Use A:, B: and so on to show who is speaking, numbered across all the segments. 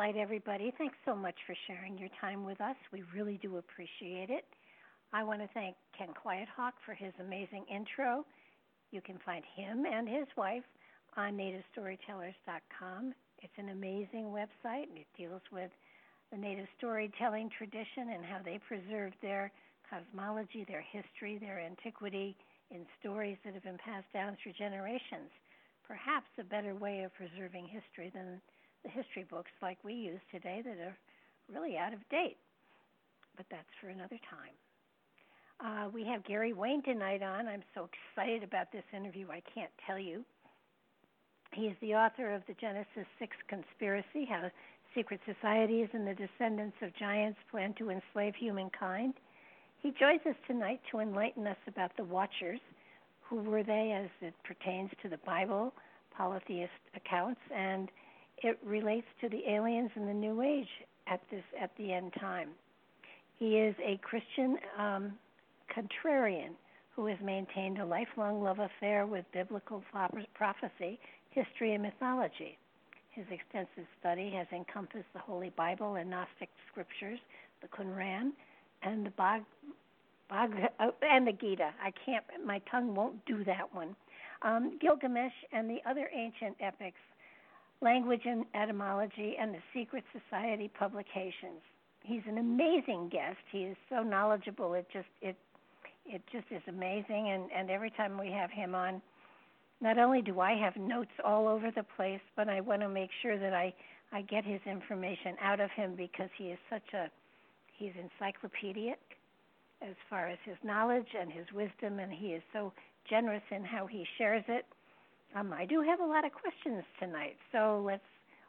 A: Nightlight, everybody. Thanks so much for sharing your time with us. We really do appreciate it. I want to thank Ken Quiethawk for his amazing intro. You can find him and his wife on nativestorytellers.com. It's an amazing website. It deals with the native storytelling tradition and how they preserved their cosmology, their history, their antiquity in stories that have been passed down through generations. Perhaps a better way of preserving history than history books like we use today that are really out of date. But that's for another time. Uh, we have Gary Wayne tonight on. I'm so excited about this interview, I can't tell you. He is the author of the Genesis 6 Conspiracy How Secret Societies and the Descendants of Giants Plan to Enslave Humankind. He joins us tonight to enlighten us about the Watchers. Who were they as it pertains to the Bible, polytheist accounts, and it relates to the aliens in the New Age at this at the end time. He is a Christian um, contrarian who has maintained a lifelong love affair with biblical prophecy, history, and mythology. His extensive study has encompassed the Holy Bible and Gnostic scriptures, the Quran, and the Bhag, Bhag uh, and the Gita. I can't, my tongue won't do that one. Um, Gilgamesh and the other ancient epics Language and Etymology, and the Secret Society publications. He's an amazing guest. He is so knowledgeable. It just it it just is amazing. And and every time we have him on, not only do I have notes all over the place, but I want to make sure that I I get his information out of him because he is such a he's encyclopedic as far as his knowledge and his wisdom, and he is so generous in how he shares it. Um, I do have a lot of questions tonight, so let's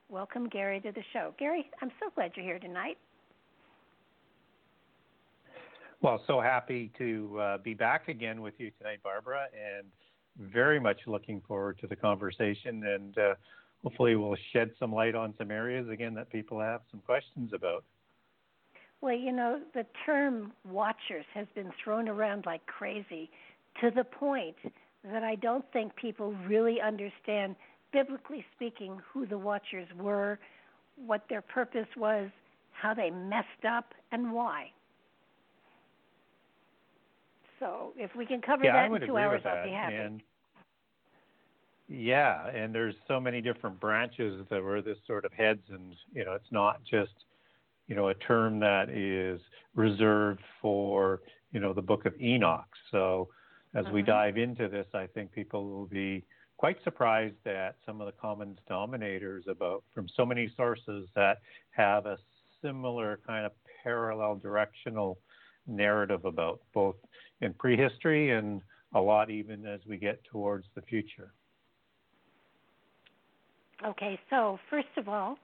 A: welcome Gary to the show. Gary, I'm so glad you're here tonight.
B: Well, so happy to uh, be back again with you tonight, Barbara, and very much looking forward to the conversation. And uh, hopefully, we'll shed some light on some areas again that people have some questions about.
A: Well, you know, the term watchers has been thrown around like crazy to the point that I don't think people really understand, biblically speaking, who the Watchers were, what their purpose was, how they messed up, and why. So, if we can cover
B: yeah,
A: that in two hours, I'll
B: be
A: happy.
B: And, yeah, and there's so many different branches that were this sort of heads, and you know, it's not just you know a term that is reserved for you know the Book of Enoch. So as we uh-huh. dive into this, I think people will be quite surprised at some of the common denominators about from so many sources that have a similar kind of parallel directional narrative about both in prehistory and a lot even as we get towards the future.
A: Okay, so first of all,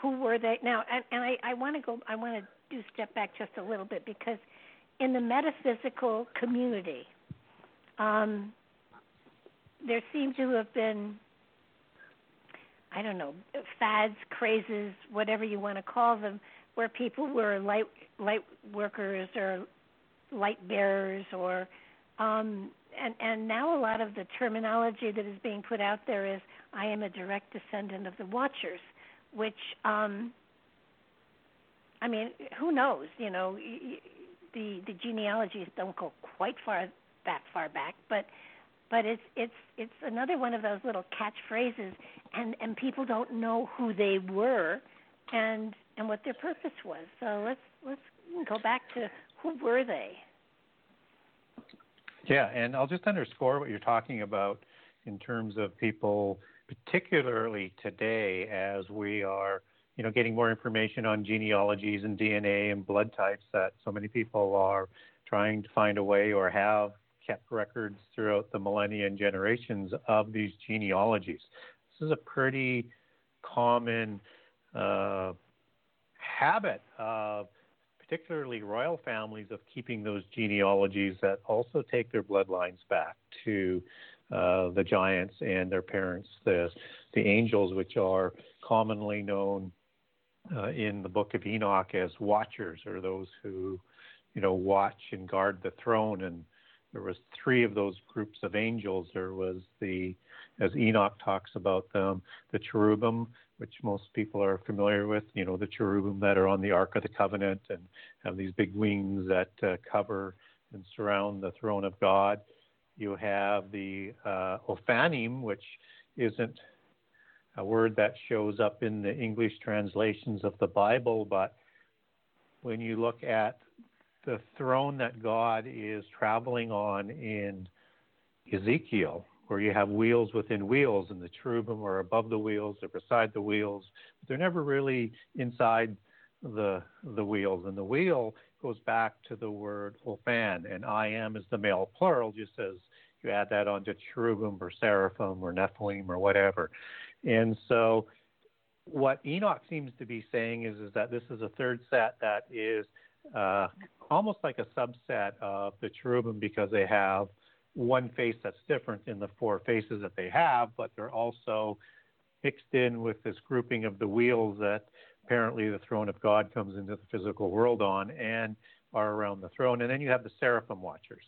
A: who were they? Now, and, and I, I want to go. I want to do step back just a little bit because in the metaphysical community, um, there seem to have been, I don't know fads, crazes, whatever you want to call them, where people were light light workers or light bearers or um and and now a lot of the terminology that is being put out there is I am a direct descendant of the Watchers, which um I mean, who knows? You know, the the genealogies don't go quite far that far back, but but it's it's it's another one of those little catchphrases, and and people don't know who they were, and and what their purpose was. So let's let's go back to who were they.
B: Yeah, and I'll just underscore what you're talking about in terms of people, particularly today, as we are you know, getting more information on genealogies and DNA and blood types that so many people are trying to find a way or have kept records throughout the millennia and generations of these genealogies. This is a pretty common uh, habit of particularly royal families of keeping those genealogies that also take their bloodlines back to uh, the giants and their parents, the the angels, which are commonly known uh, in the book of Enoch as watchers, or those who, you know, watch and guard the throne. And there was three of those groups of angels. There was the, as Enoch talks about them, the cherubim, which most people are familiar with. You know, the cherubim that are on the Ark of the Covenant and have these big wings that uh, cover and surround the throne of God. You have the uh, Ophanim, which isn't a word that shows up in the English translations of the Bible, but when you look at the throne that God is traveling on in Ezekiel, where you have wheels within wheels, and the cherubim are above the wheels, they're beside the wheels, but they're never really inside the the wheels. And the wheel goes back to the word ophan, and I am is the male plural, just as you add that onto cherubim or seraphim or nephilim or whatever. And so what Enoch seems to be saying is, is that this is a third set that is uh, almost like a subset of the cherubim because they have one face that's different in the four faces that they have, but they're also mixed in with this grouping of the wheels that apparently the throne of God comes into the physical world on and are around the throne. And then you have the seraphim watchers.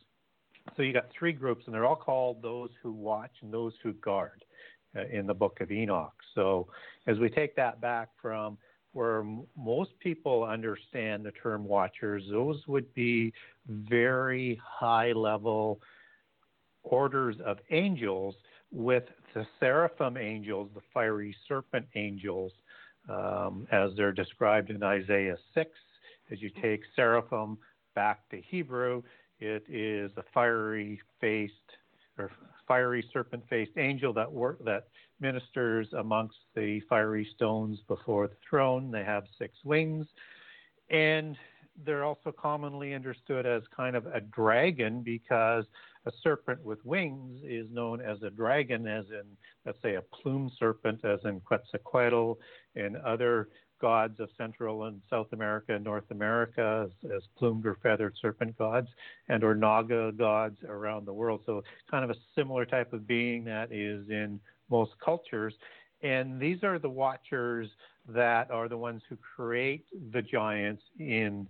B: So you got three groups, and they're all called those who watch and those who guard. Uh, in the book of Enoch. So, as we take that back from where m- most people understand the term watchers, those would be very high level orders of angels, with the seraphim angels, the fiery serpent angels, um, as they're described in Isaiah 6. As you take seraphim back to Hebrew, it is a fiery faced or fiery serpent faced angel that work that ministers amongst the fiery stones before the throne. They have six wings. And they're also commonly understood as kind of a dragon because a serpent with wings is known as a dragon, as in, let's say, a plume serpent, as in Quetzalcoatl and other gods of Central and South America and North America as, as, plumed or feathered serpent gods and or Naga gods around the world. So kind of a similar type of being that is in most cultures. And these are the watchers that are the ones who create the giants in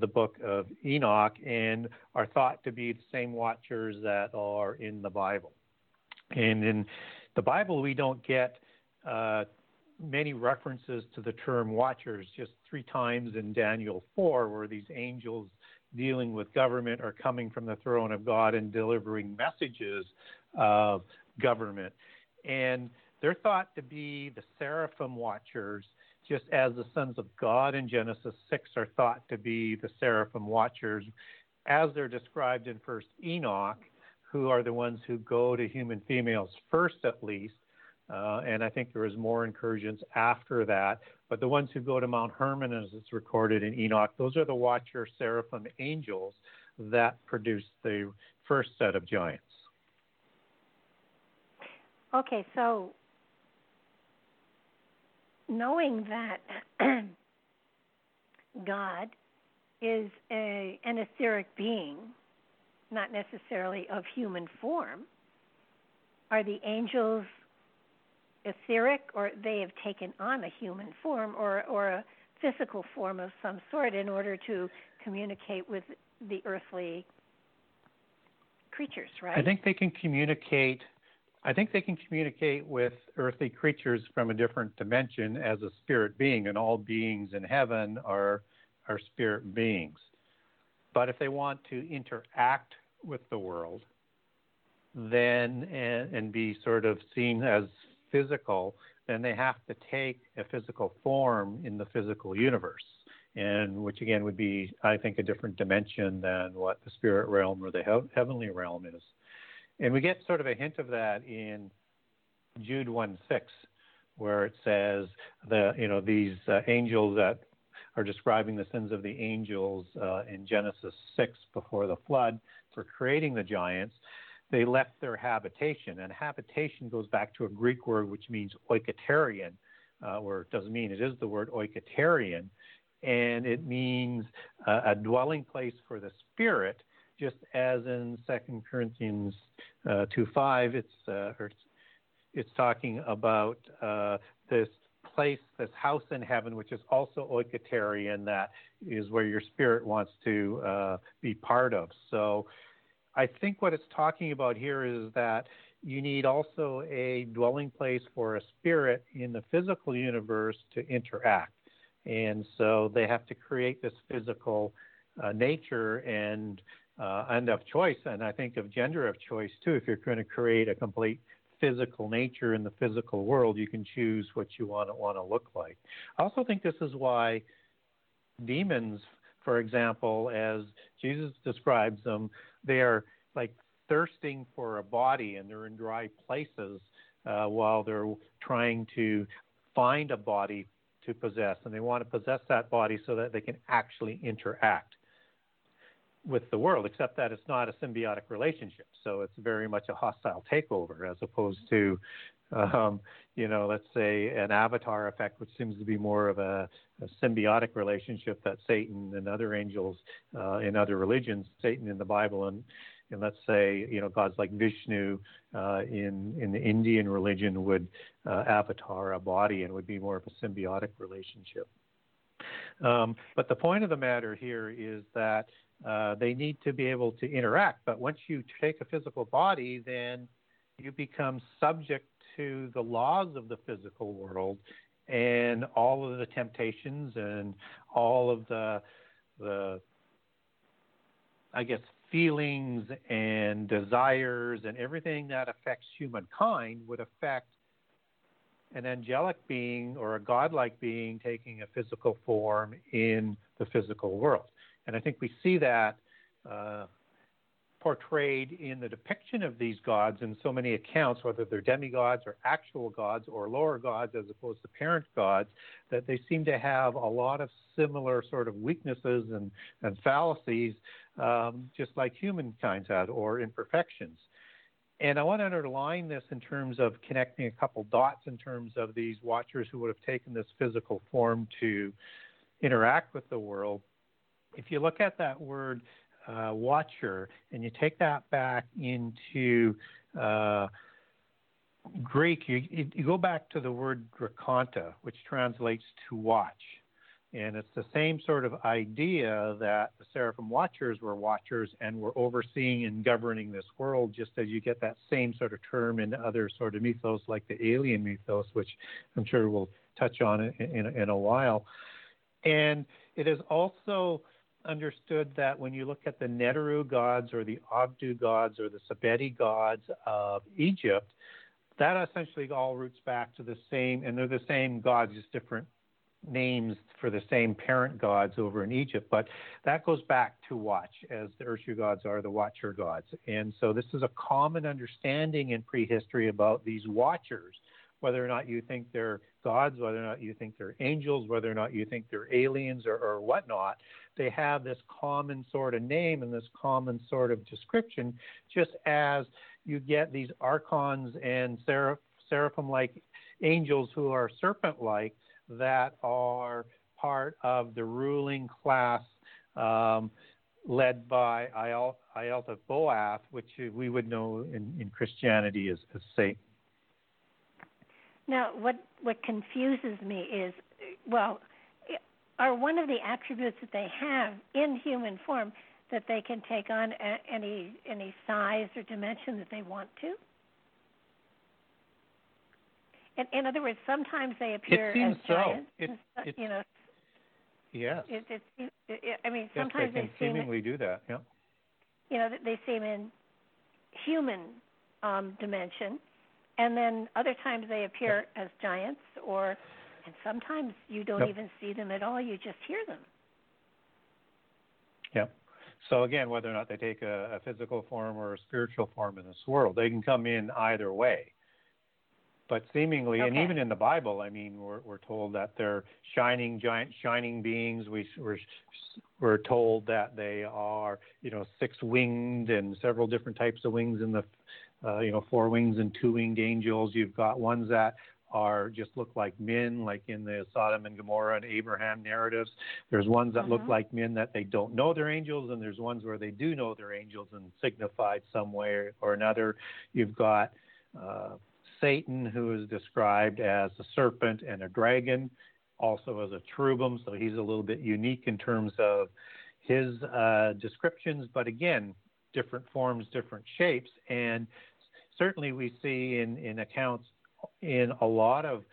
B: the book of Enoch and are thought to be the same watchers that are in the Bible. And in the Bible, we don't get uh, many references to the term watchers, just three times in Daniel 4, where these angels dealing with government are coming from the throne of God and delivering messages of government. And they're thought to be the seraphim watchers, just as the sons of God in Genesis 6 are thought to be the seraphim watchers, as they're described in First Enoch, who are the ones who go to human females first, at least, uh, and I think there was more incursions after that. But the ones who go to Mount Hermon, as it's recorded in Enoch, those are the watcher seraphim angels that produce the first set of giants.
A: Okay, so knowing that God is a, an etheric being, not necessarily of human form, are the angels etheric or they have taken on a human form or or a physical form of some sort in order to communicate with the earthly creatures, right?
B: I think they can communicate I think they can communicate with earthly creatures from a different dimension as a spirit being, and all beings in heaven are are spirit beings. But if they want to interact with the world, then and, and be sort of seen as physical, then they have to take a physical form in the physical universe, and which again would be, I think, a different dimension than what the spirit realm or the he- heavenly realm is. And we get sort of a hint of that in Jude 1 6, where it says the you know these uh, angels that are describing the sins of the angels uh, in Genesis 6 before the flood for creating the giants. They left their habitation, and habitation goes back to a Greek word which means oiketerion, uh, or it doesn't mean it is the word oiketerion, and it means uh, a dwelling place for the spirit, just as in Second Corinthians uh, 2:5, it's, uh, it's it's talking about uh, this place, this house in heaven, which is also oiketerion, that is where your spirit wants to uh, be part of. So I think what it's talking about here is that you need also a dwelling place for a spirit in the physical universe to interact. And so they have to create this physical uh, nature and uh, and of choice, and I think of gender of choice too. If you're going to create a complete physical nature in the physical world, you can choose what you want to want to look like. I also think this is why demons, for example, as Jesus describes them, they are like thirsting for a body and they're in dry places uh, while they're trying to find a body to possess, and they want to possess that body so that they can actually interact with the world, except that it's not a symbiotic relationship. So it's very much a hostile takeover as opposed to, um, you know, let's say an avatar effect, which seems to be more of a, a symbiotic relationship that Satan and other angels uh, in other religions, Satan in the Bible and and let's say you know gods like Vishnu uh, in in the Indian religion would uh, avatar a body and would be more of a symbiotic relationship. Um, but the point of the matter here is that uh, they need to be able to interact. But once you take a physical body, then you become subject to the laws of the physical world and all of the temptations and all of the the I guess feelings and desires and everything that affects humankind would affect an angelic being or a godlike being taking a physical form in the physical world. And I think we see that uh, portrayed in the depiction of these gods in so many accounts, whether they're demigods or actual gods or lower gods as opposed to parent gods, that they seem to have a lot of similar sort of weaknesses and, and fallacies, um, just like humankind has, or imperfections. And I want to underline this in terms of connecting a couple dots in terms of these watchers who would have taken this physical form to interact with the world if you look at that word uh, watcher and you take that back into uh, Greek, you, you, go back to the word drakonta, which translates to watch. And it's the same sort of idea that the seraphim watchers were watchers and were overseeing and governing this world, just as you get that same sort of term in other sort of mythos, like the alien mythos, which I'm sure we'll touch on in, in, in a while. And it is also understood that when you look at the Neteru gods or the Ogdoad gods or the Sabeti gods of Egypt, that essentially all roots back to the same, and they're the same gods, just different names for the same parent gods over in Egypt. But that goes back to watch, as the Urshu gods are the watcher gods. And so this is a common understanding in prehistory about these watchers whether or not you think they're gods, whether or not you think they're angels, whether or not you think they're aliens or, or whatnot, they have this common sort of name and this common sort of description, just as you get these archons and seraph, seraphim like angels who are serpent like that are part of the ruling class um, led by Ialdabaoth, which we would know in, in Christianity as, as Satan.
A: Now, what what confuses me is, well, are one of the attributes that they have in human form that they can take on any any size or dimension that they want to? In, in other words, sometimes they appear
B: it seems
A: as
B: so.
A: giants.
B: It,
A: it, you know.
B: Yes.
A: It, it, it, I mean,
B: yes,
A: sometimes
B: they can
A: they
B: seemingly do that. Yeah.
A: You know, they seem in human um, dimension, and then other times they appear yep. as giants, or and sometimes you don't
B: yep.
A: even see them at all. You just hear them.
B: Yep. So again, whether or not they take a, a physical form or a spiritual form in this world, they can come in either way but seemingly,
A: okay.
B: and even in the Bible, I mean, we're, we're told that they're shining, giant, shining beings. We, we're, we're told that they are, you know, six-winged and several different types of wings in the, uh, you know, four wings and two-winged angels. You've got ones that are just look like men, like in the Sodom and Gomorrah and Abraham narratives. There's ones that look
A: Mhm.
B: like men that they don't know they're angels, and there's ones where they do know they're angels and signified some way or another. You've got uh, Satan, who is described as a serpent and a dragon, also as a cherubim, so he's a little bit unique in terms of his uh, descriptions, but again, different forms, different shapes, and certainly we see in, in accounts in a lot of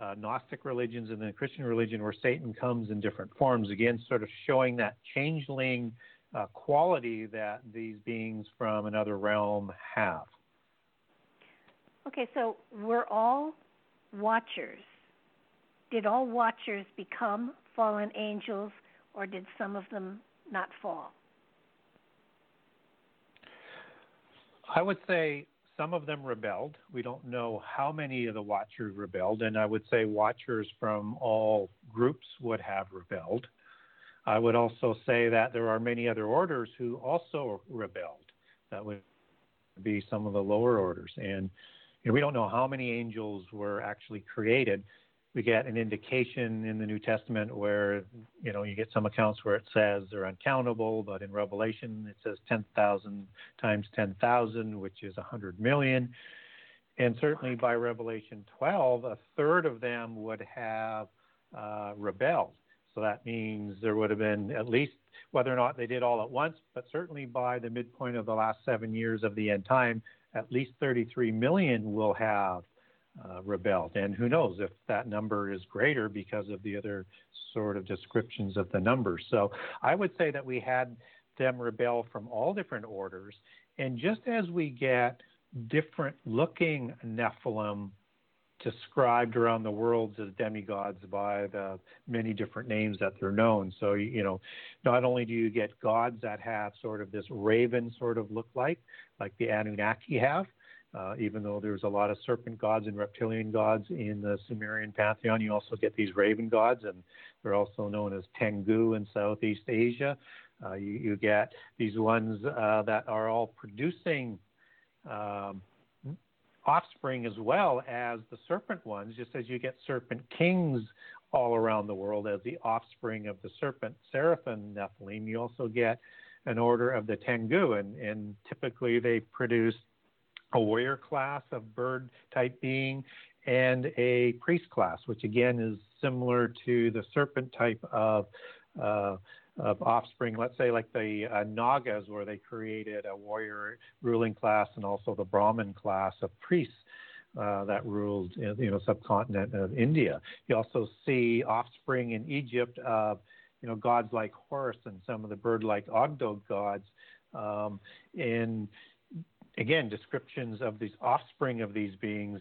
B: uh, Gnostic religions and the Christian religion where Satan comes in different forms, again, sort of showing that changeling uh, quality that these beings from another realm have.
A: Okay, so we're all watchers. Did all watchers become fallen angels, or did some of them not fall?
B: I would say some of them rebelled. We don't know how many of the watchers rebelled, and I would say watchers from all groups would have rebelled. I would also say that there are many other orders who also rebelled. That would be some of the lower orders. And you know, we don't know how many angels were actually created. We get an indication in the New Testament where, you know, you get some accounts where it says they're uncountable, but in Revelation it says 10,000 times 10,000, which is 100 million. And certainly by Revelation 12, a third of them would have uh, rebelled. So that means there would have been at least, whether or not they did all at once, but certainly by the midpoint of the last seven years of the end time, at least 33 million will have uh, rebelled. And who knows if that number is greater because of the other sort of descriptions of the numbers. So I would say that we had them rebel from all different orders. And just as we get different looking Nephilim described around the world as demigods by the many different names that they're known. So, you know, not only do you get gods that have sort of this raven sort of look like, like the Anunnaki have, uh, even though there's a lot of serpent gods and reptilian gods in the Sumerian pantheon, you also get these raven gods, and they're also known as Tengu in Southeast Asia. Uh, you, you, get these ones uh, that are all producing um, offspring as well as the serpent ones, just as you get serpent kings all around the world as the offspring of the serpent seraphim Nephilim. You also get an order of the Tengu, and, and typically they produce a warrior class of bird type being and a priest class, which again is similar to the serpent type of uh, of offspring. Let's say like the uh, Nagas, where they created a warrior ruling class and also the Brahmin class of priests. Uh, that ruled, you know, subcontinent of India. You also see offspring in Egypt of, you know, gods like Horus and some of the bird-like Ogdoad gods. Um, and again, descriptions of these offspring of these beings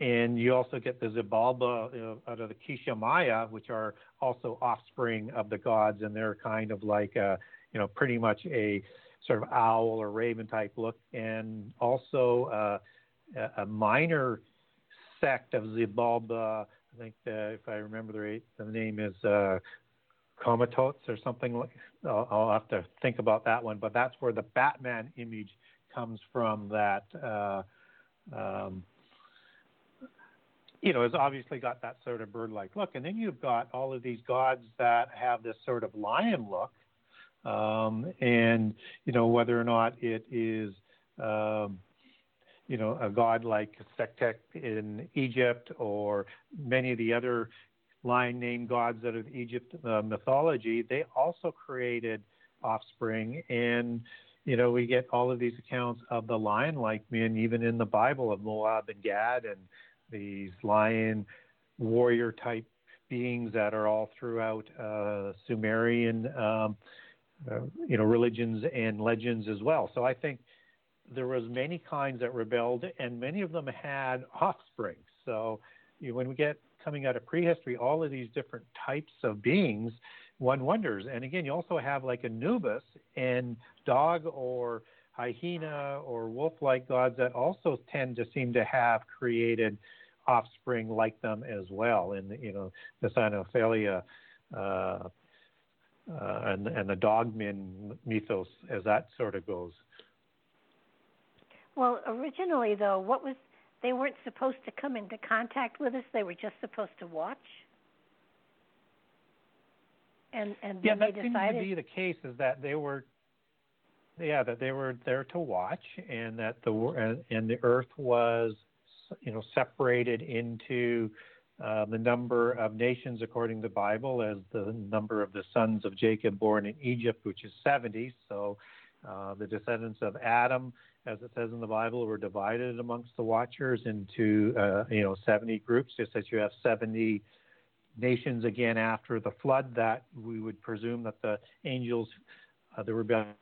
B: and you also get the Xibalba uh, out of the Quiché Maya, which are also offspring of the gods, and they're kind of like, a, you know, pretty much a sort of owl or raven type look, and also uh, a minor sect of Xibalba. I think the, if I remember the, right, the name is uh, Camazotz or something. Like, I'll, I'll, have to think about that one, but that's where the Batman image comes from. That. Uh, um, you know, has obviously got that sort of bird-like look, and then you've got all of these gods that have this sort of lion look, um, and you know whether or not it is, um, you know, a god like Sektek in Egypt or many of the other lion named gods out of Egypt uh, mythology, they also created offspring. And, you know, we get all of these accounts of the lion like men, even in the Bible of Moab and Gad and these lion warrior type beings that are all throughout uh, Sumerian, um, uh, you know, religions and legends as well. So I think there was many kinds that rebelled, and many of them had offspring. So you know, when we get coming out of prehistory, all of these different types of beings, one wonders. And again, you also have like Anubis and dog or hyena or wolf-like gods that also tend to seem to have created offspring like them as well. In you know the Cynocephalia uh, uh, and and the dogmen mythos as that sort of goes.
A: Well, originally though, what was they weren't supposed to come into contact with us; they were just supposed to watch. And and
B: yeah,
A: that
B: seems to be the case. Is that they were, yeah, that they were there to watch, and that the and, and the Earth was, you know, separated into uh, the number of nations according to the Bible as the number of the sons of Jacob born in Egypt, which is 70. So uh, the descendants of Adam as it says in the Bible, were divided amongst the watchers into uh, you know 70 groups, just as you have 70 nations again after the flood. That we would presume that the angels, uh, the rebellious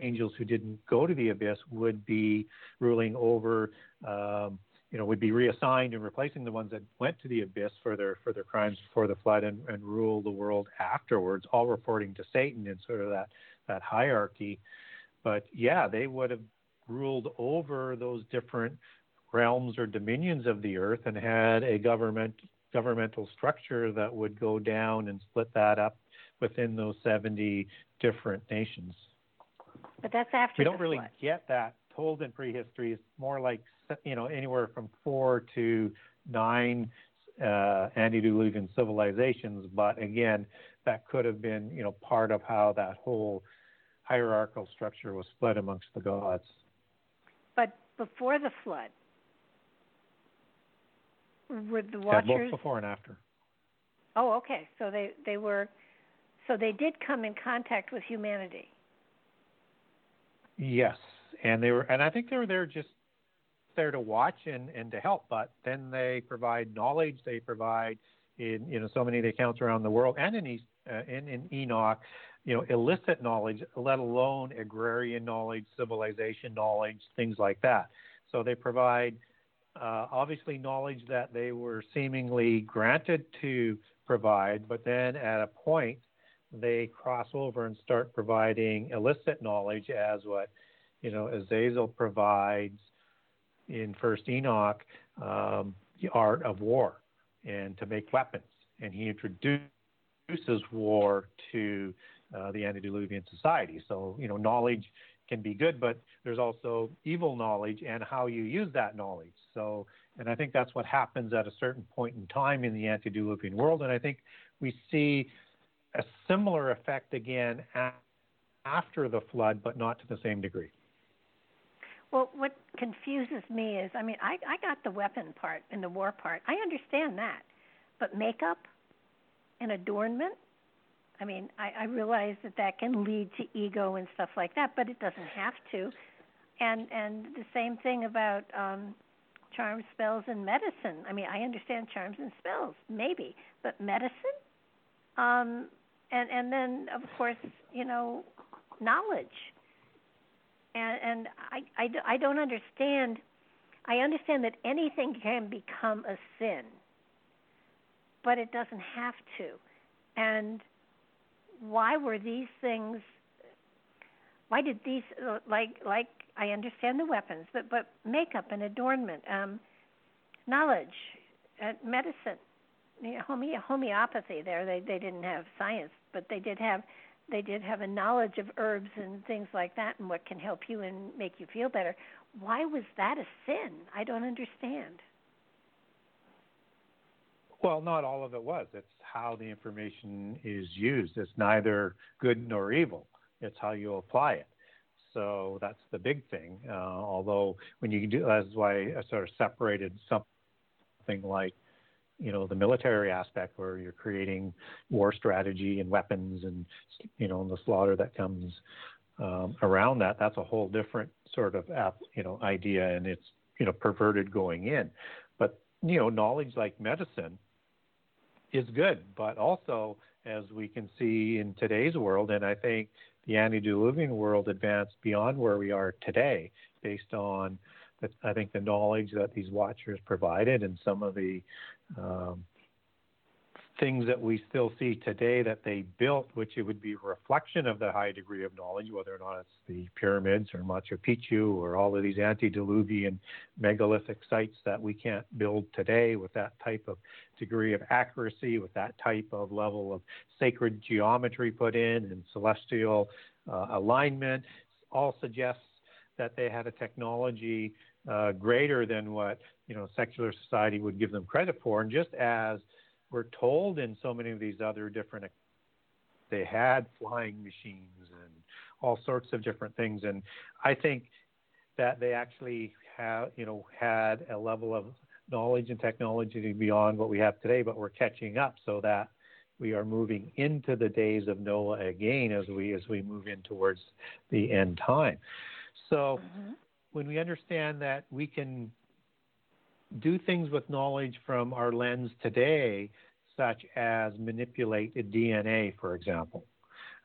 B: angels who didn't go to the abyss, would be ruling over. Um, you know, would be reassigned and replacing the ones that went to the abyss for their for their crimes before the flood and, and rule the world afterwards, all reporting to Satan in sort of that that hierarchy. But yeah, they would have ruled over those different realms or dominions of the earth and had a government governmental structure that would go down and split that up within those 70 different nations.
A: But that's after
B: we don't really
A: flood.
B: get that told in prehistory. It's more like you know anywhere from four to nine uh, antediluvian civilizations. But again, that could have been you know part of how that whole hierarchical structure was split amongst the gods.
A: But before the flood, were the
B: watchers
A: both
B: before and after?
A: Oh, okay. So they they were, so they did come in contact with humanity.
B: Yes, and they were, and I think they were there just there to watch and and to help. But then they provide knowledge. They provide in you know so many of the accounts around the world and in East, uh, in in Enoch you know, illicit knowledge, let alone agrarian knowledge, civilization knowledge, things like that. So they provide uh, obviously knowledge that they were seemingly granted to provide, but then at a point they cross over and start providing illicit knowledge as what you know Azazel provides in First Enoch, um, the art of war and to make weapons, and he introduces war to uh, the antediluvian society. So, you know, knowledge can be good, but there's also evil knowledge and how you use that knowledge. So, and I think that's what happens at a certain point in time in the antediluvian world. And I think we see a similar effect again after the flood, but not to the same degree.
A: Well, what confuses me is, I mean, I, I got the weapon part and the war part. I understand that, but makeup and adornment I mean, I, I realize that that can lead to ego and stuff like that, but it doesn't have to. And and the same thing about um, charms, spells, and medicine. I mean, I understand charms and spells, maybe, but medicine, um, and and then of course, you know, knowledge. And and I I, I don't understand. I understand that anything can become a sin, but it doesn't have to. And why were these things why did these like like I understand the weapons, but but makeup and adornment, um, knowledge, uh, medicine, you know, home- homeopathy. There they they didn't have science, but they did have they did have a knowledge of herbs and things like that, and what can help you and make you feel better. Why was that a sin? I don't understand.
B: Well, not all of it was. It's how the information is used. It's neither good nor evil. It's how you apply it. So that's the big thing. Uh, although when you do, that's why I sort of separated something like, you know, the military aspect where you're creating war strategy and weapons and, you know, the slaughter that comes um, around that. That's a whole different sort of, you know, idea, and it's, you know, perverted going in. But you know, knowledge like medicine is good, but also as we can see in today's world, and I think the antediluvian world advanced beyond where we are today based on the, I think the knowledge that these watchers provided and some of the um, things that we still see today that they built, which it would be a reflection of the high degree of knowledge, whether or not it's the pyramids or Machu Picchu or all of these antediluvian megalithic sites that we can't build today with that type of degree of accuracy, with that type of level of sacred geometry put in and celestial uh, alignment, all suggests that they had a technology uh, greater than what you know secular society would give them credit for, and just as we're told in so many of these other different they had flying machines and all sorts of different things and i think that they actually have you know had a level of knowledge and technology beyond what we have today but we're catching up so that we are moving into the days of noah again as we as we move in towards the end time so mm-hmm. when we understand that we can do things with knowledge from our lens today, such as manipulate DNA, for example,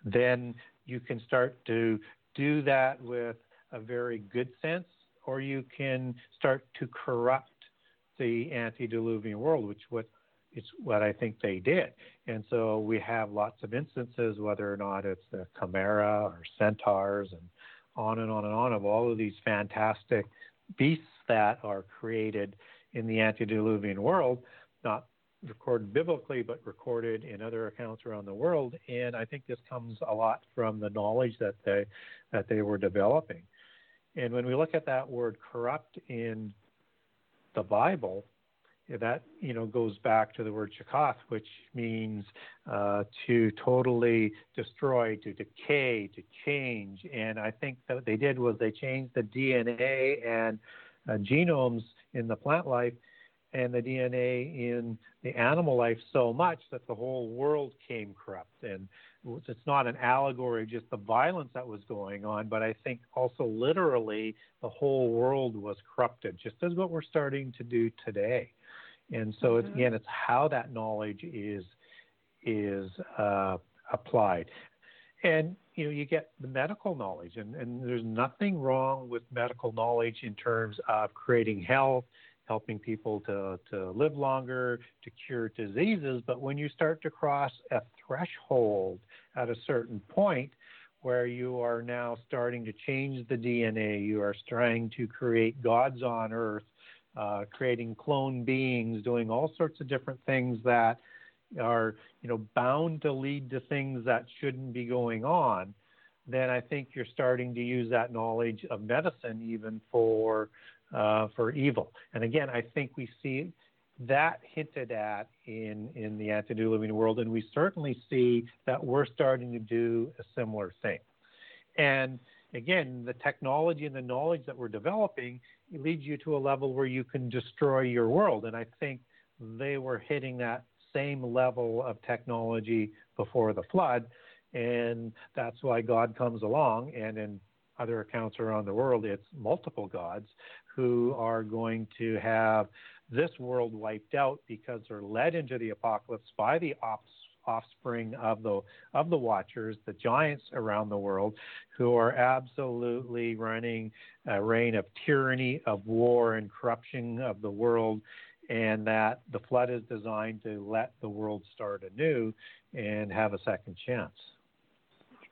B: then you can start to do that with a very good sense, or you can start to corrupt the antediluvian world, which what it's what I think they did. And so we have lots of instances, whether or not it's the chimera or centaurs and on and on and on of all of these fantastic beasts that are created in the antediluvian world, not recorded biblically, but recorded in other accounts around the world. And I think this comes a lot from the knowledge that they that they were developing. And when we look at that word corrupt in the Bible, that you know goes back to the word shakath, which means uh, to totally destroy, to decay, to change. And I think that what they did was they changed the DNA and genomes in the plant life and the DNA in the animal life so much that the whole world came corrupt. And it's not an allegory of just the violence that was going on, but I think also literally the whole world was corrupted, just as what we're starting to do today. And so mm-hmm. it's, again, it's how that knowledge is is uh, applied. And you know, you get the medical knowledge, and, and there's nothing wrong with medical knowledge in terms of creating health, helping people to, to live longer, to cure diseases. But when you start to cross a threshold at a certain point where you are now starting to change the DNA, you are trying to create gods on earth, uh, creating clone beings, doing all sorts of different things that are you know bound to lead to things that shouldn't be going on, then I think you're starting to use that knowledge of medicine even for uh, for evil. And again, I think we see that hinted at in in the antediluvian world, and we certainly see that we're starting to do a similar thing. And again, the technology and the knowledge that we're developing leads you to a level where you can destroy your world. And I think they were hitting that same level of technology before the flood. And that's why God comes along. And in other accounts around the world, it's multiple gods who are going to have this world wiped out because they're led into the apocalypse by the offspring of the of the watchers, the giants around the world, who are absolutely running a reign of tyranny, of war, and corruption of the world, and that the flood is designed to let the world start anew and have a second chance.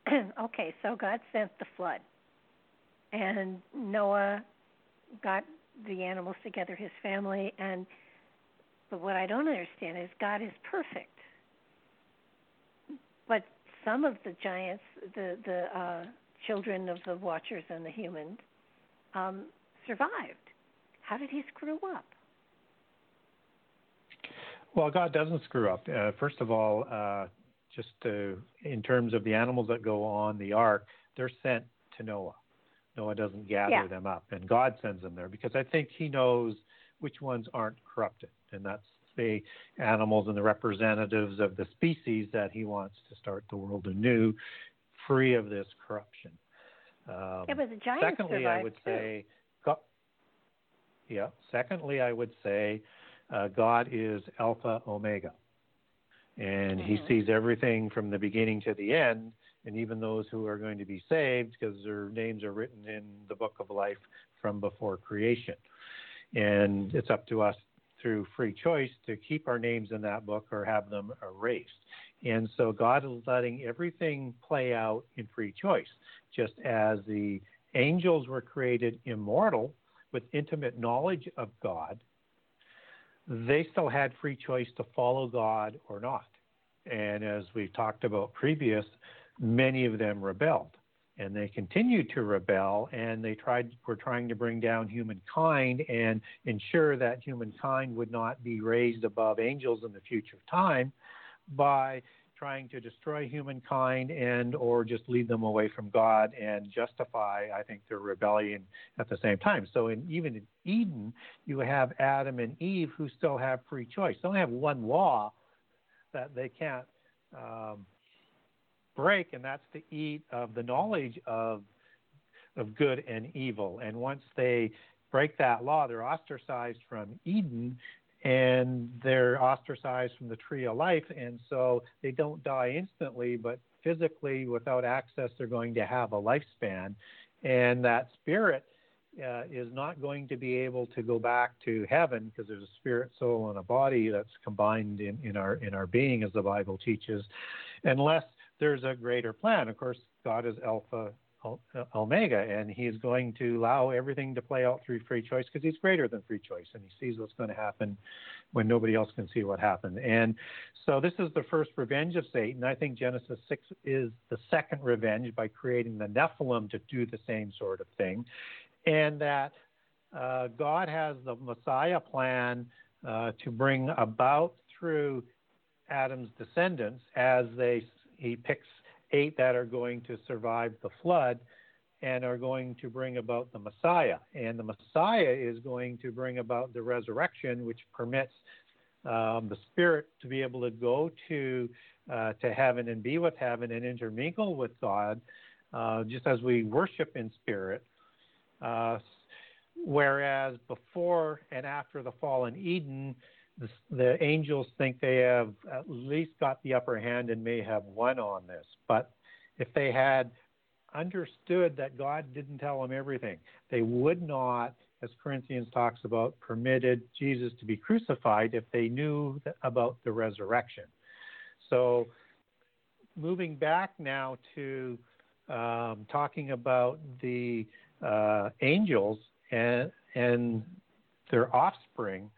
A: okay, so God sent the flood, and Noah got the animals together, his family, and but what I don't understand is God is perfect, but some of the giants, the the uh, children of the Watchers and the humans, um, survived. How did he screw up?
B: Well, God doesn't screw up. Uh, first of all, uh, just to, in terms of the animals that go on the ark, they're sent to Noah. Noah doesn't gather
A: yeah.
B: them up, and God sends them there because I think He knows which ones aren't corrupted, and that's the animals and the representatives of the species that He wants to start the world anew, free of this corruption.
A: Um, it was a giant.
B: Secondly, I would
A: too.
B: say, yeah. Secondly, I would say, uh, God is Alpha Omega, and
A: mm-hmm.
B: He sees everything from the beginning to the end and even those who are going to be saved because their names are written in the book of life from before creation. And it's up to us through free choice to keep our names in that book or have them erased. And so God is letting everything play out in free choice, just as the angels were created immortal with intimate knowledge of God. They still had free choice to follow God or not. And as we've talked about previous, many of them rebelled and they continued to rebel and they tried were trying to bring down humankind and ensure that humankind would not be raised above angels in the future time by trying to destroy humankind and or just lead them away from God and justify I think their rebellion at the same time. So in even in Eden you have Adam and Eve who still have free choice. They only have one law that they can't um, break, and that's to eat of the knowledge of of good and evil. And once they break that law, they're ostracized from Eden and they're ostracized from the tree of life. And so they don't die instantly, but physically, without access, they're going to have a lifespan. And that spirit uh, is not going to be able to go back to heaven because there's a spirit, soul, and a body that's combined in, in our in our being, as the Bible teaches, unless there's a greater plan. Of course, God is Alpha Omega, and He's going to allow everything to play out through free choice because He's greater than free choice, and He sees what's going to happen when nobody else can see what happened. And so this is the first revenge of Satan. I think Genesis 6 is the second revenge by creating the Nephilim to do the same sort of thing, and that uh, God has the Messiah plan uh, to bring about through Adam's descendants as they he picks eight that are going to survive the flood and are going to bring about the Messiah. And the Messiah is going to bring about the resurrection, which permits um, the Spirit to be able to go to uh, to heaven and be with heaven and intermingle with God, uh, just as we worship in spirit. Uh, whereas before and after the fall in Eden, the, the angels think they have at least got the upper hand and may have won on this. But if they had understood that God didn't tell them everything, they would not, as Corinthians talks about, permitted Jesus to be crucified if they knew about the resurrection. So, moving back now to um, talking about the uh, angels and and their offspring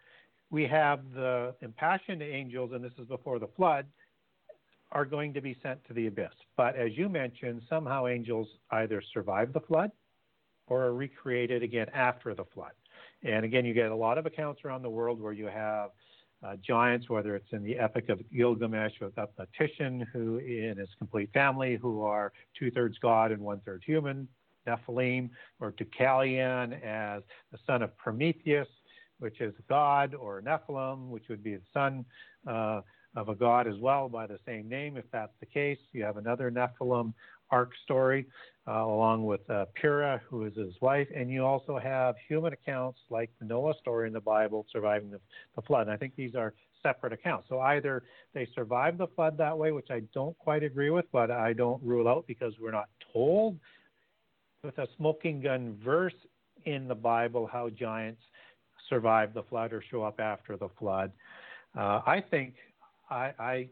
B: we have the impassioned angels, and this is before the flood, are going to be sent to the abyss. But as you mentioned, somehow angels either survive the flood or are recreated again after the flood. And again, you get a lot of accounts around the world where you have uh, giants, whether it's in the Epic of Gilgamesh with Utnapishtim, who in his complete family, who are two thirds God and one third human, Nephilim, or Deucalion as the son of Prometheus, which is God, or Nephilim, which would be the son uh, of a god as well by the same name, if that's the case. You have another Nephilim ark story, uh, along with uh, Pyrrha, who is his wife, and you also have human accounts like the Noah story in the Bible surviving the, the flood. And I think these are separate accounts. So either they survived the flood that way, which I don't quite agree with, but I don't rule out because we're not told with a smoking gun verse in the Bible how giants survive the flood or show up after the flood. Uh, I think I, I,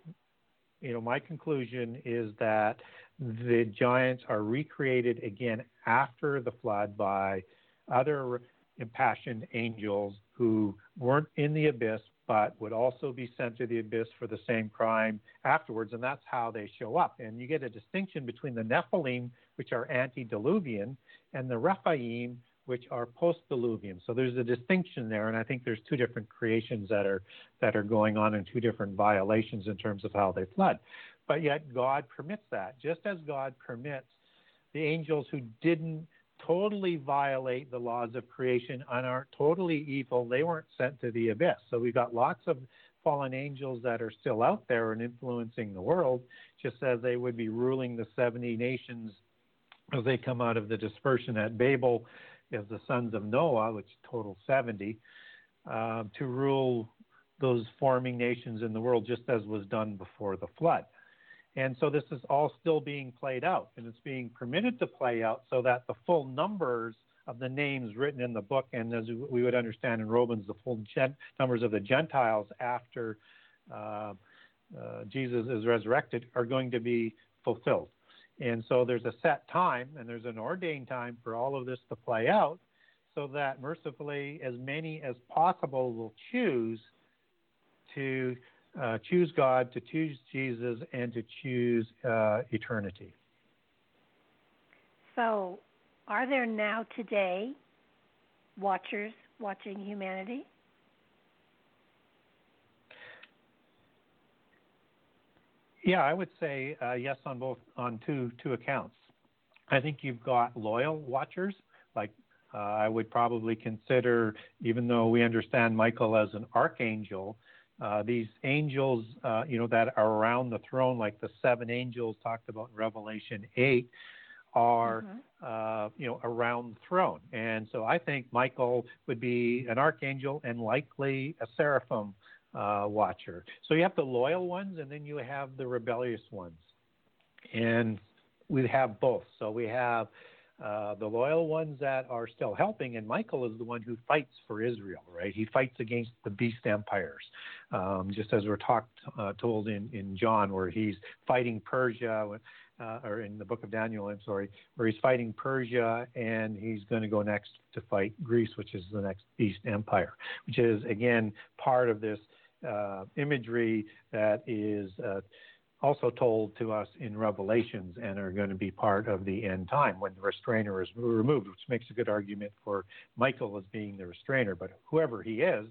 B: you know, my conclusion is that the giants are recreated again after the flood by other impassioned angels who weren't in the abyss but would also be sent to the abyss for the same crime afterwards, and that's how they show up. And you get a distinction between the Nephilim, which are antediluvian, and the Rephaim, which are post-diluvian. So there's a distinction there, and I think there's two different creations that are that are going on and two different violations in terms of how they flood. But yet God permits that, just as God permits the angels who didn't totally violate the laws of creation and are totally evil. They weren't sent to the abyss. So we've got lots of fallen angels that are still out there and influencing the world, just as they would be ruling the 70 nations as they come out of the dispersion at Babel as the sons of Noah, which total 70, uh, to rule those forming nations in the world, just as was done before the flood. And so this is all still being played out, and it's being permitted to play out so that the full numbers of the names written in the book, and as we would understand in Romans, the full gen- numbers of the Gentiles after uh, uh, Jesus is resurrected are going to be fulfilled. And so there's a set time and there's an ordained time for all of this to play out so that mercifully as many as possible will choose to uh, choose God, to choose Jesus, and to choose uh, eternity.
A: So, are there now today watchers watching humanity?
B: Yeah, I would say uh, yes on both on two two accounts. I think you've got loyal watchers, like uh, I would probably consider, even though we understand Michael as an archangel, uh, these angels, uh, you know, that are around the throne, like the seven angels talked about in Revelation 8, are, mm-hmm. uh, you know, around the throne. And so I think Michael would be an archangel and likely a seraphim uh, watcher. So you have the loyal ones, and then you have the rebellious ones. And we have both. So we have uh, the loyal ones that are still helping, and Michael is the one who fights for Israel, right? He fights against the beast empires, um, just as we're talked uh, told in, in John, where he's fighting Persia, uh, or in the book of Daniel, I'm sorry, where he's fighting Persia, and he's going to go next to fight Greece, which is the next beast empire, which is again part of this uh, imagery that is uh, also told to us in Revelations and are going to be part of the end time when the restrainer is removed, which makes a good argument for Michael as being the restrainer. But whoever he is,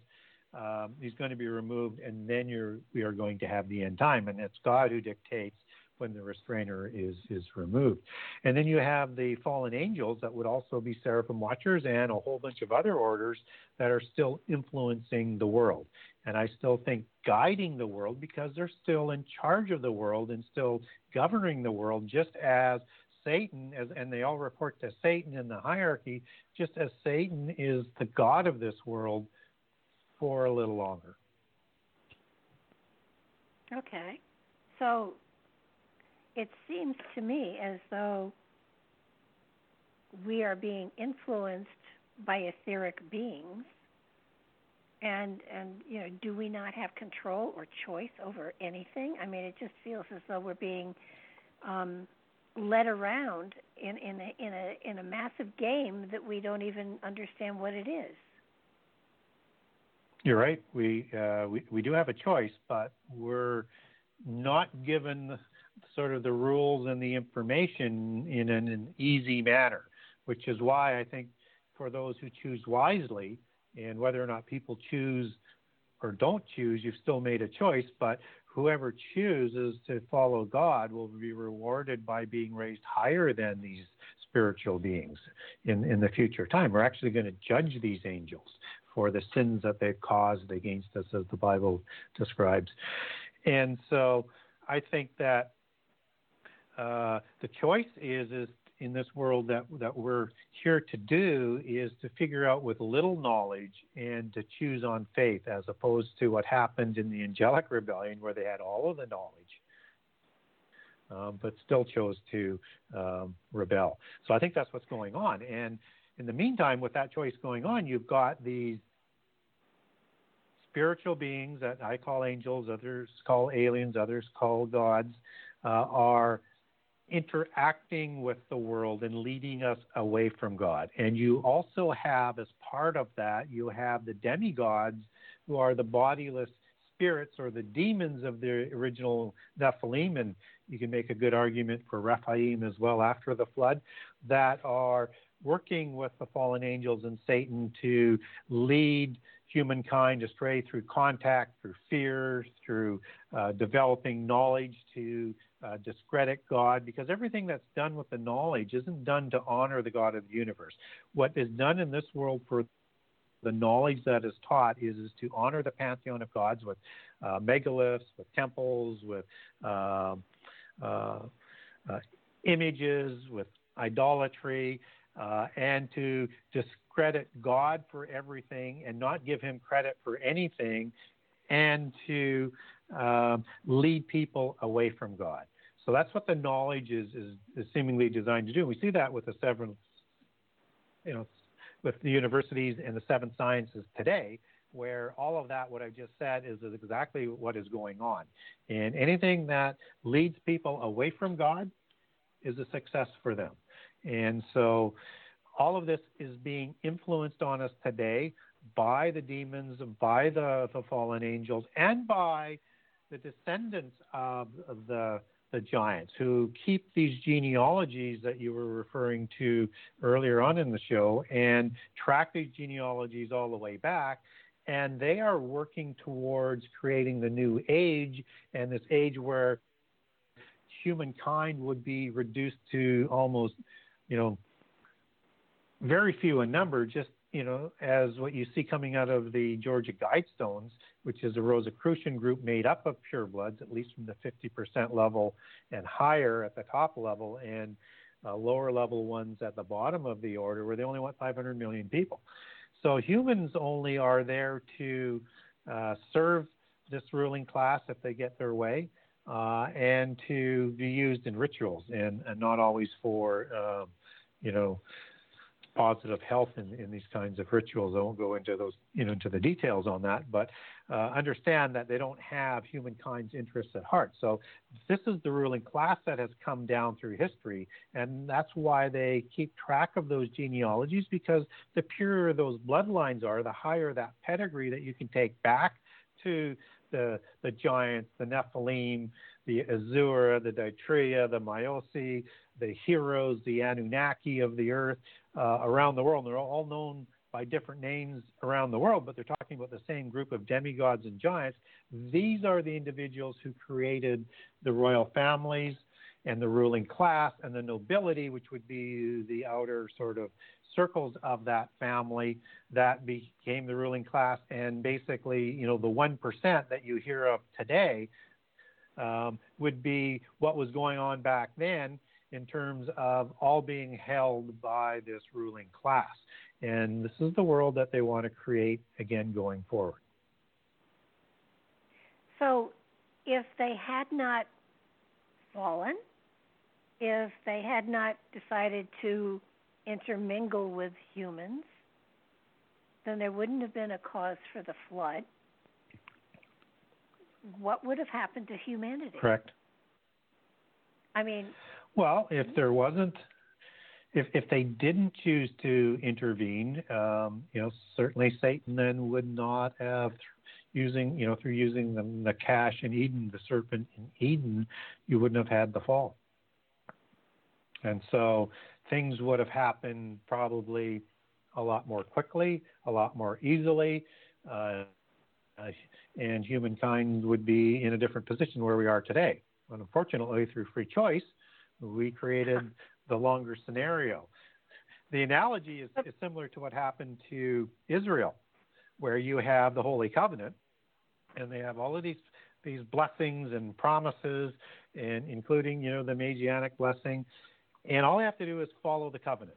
B: um, he's going to be removed, and then we are going to have the end time. And it's God who dictates when the restrainer is is removed. And then you have the fallen angels that would also be seraphim watchers and a whole bunch of other orders that are still influencing the world. And I still think guiding the world because they're still in charge of the world and still governing the world just as Satan as and they all report to Satan in the hierarchy just as Satan is the god of this world for a little longer.
A: Okay. So it seems to me as though we are being influenced by etheric beings. And and you know do we not have control or choice over anything? I mean it just feels as though we're being um led around in in a in a in a massive game that we don't even understand what it is.
B: You're right. We uh we we do have a choice but we're not given sort of the rules and the information in an, an easy manner, which is why I think for those who choose wisely, and whether or not people choose or don't choose, you've still made a choice, but whoever chooses to follow God will be rewarded by being raised higher than these spiritual beings in, in the future time. We're actually going to judge these angels for the sins that they've caused against us, as the Bible describes. And so I think that the choice is is in this world that that we're here to do is to figure out with little knowledge and to choose on faith as opposed to what happened in the angelic rebellion where they had all of the knowledge um, but still chose to um, rebel. So i think that's what's going on. And in the meantime with that choice going on you've got these spiritual beings that i call angels others call aliens others call gods uh, are interacting with the world and leading us away from God. And you also have, as part of that, you have the demigods who are the bodiless spirits or the demons of the original Nephilim. And you can make a good argument for Rephaim as well after the flood that are working with the fallen angels and Satan to lead humankind astray through contact, through fear, through uh, developing knowledge to uh, discredit God, because everything that's done with the knowledge isn't done to honor the God of the universe. What is done in this world for the knowledge that is taught is, is to honor the pantheon of gods with uh, megaliths, with temples, with um, uh, uh, images, with idolatry, uh, and to discredit God for everything and not give him credit for anything, and to um, lead people away from God. So that's what the knowledge is, is, is seemingly designed to do. We see that with the seven, you know, with the universities and the seven sciences today, where all of that, what I just said, is exactly what is going on. And anything that leads people away from God is a success for them. And so all of this is being influenced on us today by the demons, by the, the fallen angels, and by the descendants of, the the giants who keep these genealogies that you were referring to earlier on in the show and track these genealogies all the way back. And they are working towards creating the new age and this age where humankind would be reduced to almost you know very few in number just you know, as what you see coming out of the Georgia Guidestones, which is a Rosicrucian group made up of purebloods, at least from the 50% level and higher at the top level, and uh, lower level ones at the bottom of the order, where they only want 500 million people. So humans only are there to uh, serve this ruling class if they get their way, uh, and to be used in rituals, and, and not always for, um, you know, positive health in, in these kinds of rituals. I won't go into those, you know, into the details on that, but uh, understand that they don't have humankind's interests at heart. So this is the ruling class that has come down through history, and that's why they keep track of those genealogies because the purer those bloodlines are, the higher that pedigree that you can take back to the the giants, the Nephilim, the Azura, the Daitria, the Myosi, the heroes, the Anunnaki of the earth uh, around the world. And they're all known by different names around the world, but they're talking about the same group of demigods and giants. These are the individuals who created the royal families and the ruling class and the nobility, which would be the outer sort of circles of that family that became the ruling class. And basically, you know, the 1% that you hear of today um, would be what was going on back then in terms of all being held by this ruling class. And this is the world that they want to create again going forward.
A: So, if they had not fallen, if they had not decided to intermingle with humans, then there wouldn't have been a cause for the flood. What would have happened to humanity?
B: Correct.
A: I mean,
B: well, if there wasn't, if if they didn't choose to intervene, um, you know, certainly Satan then would not have using, you know, through using the, the nachash in Eden, the serpent in Eden, you wouldn't have had the fall. And so things would have happened probably a lot more quickly, a lot more easily, uh, and humankind would be in a different position where we are today. But unfortunately, through free choice, we created the longer scenario. The analogy is, is similar to what happened to Israel, where you have the Holy Covenant, and they have all of these these blessings and promises, and including you know the Messianic blessing, and all they have to do is follow the covenant.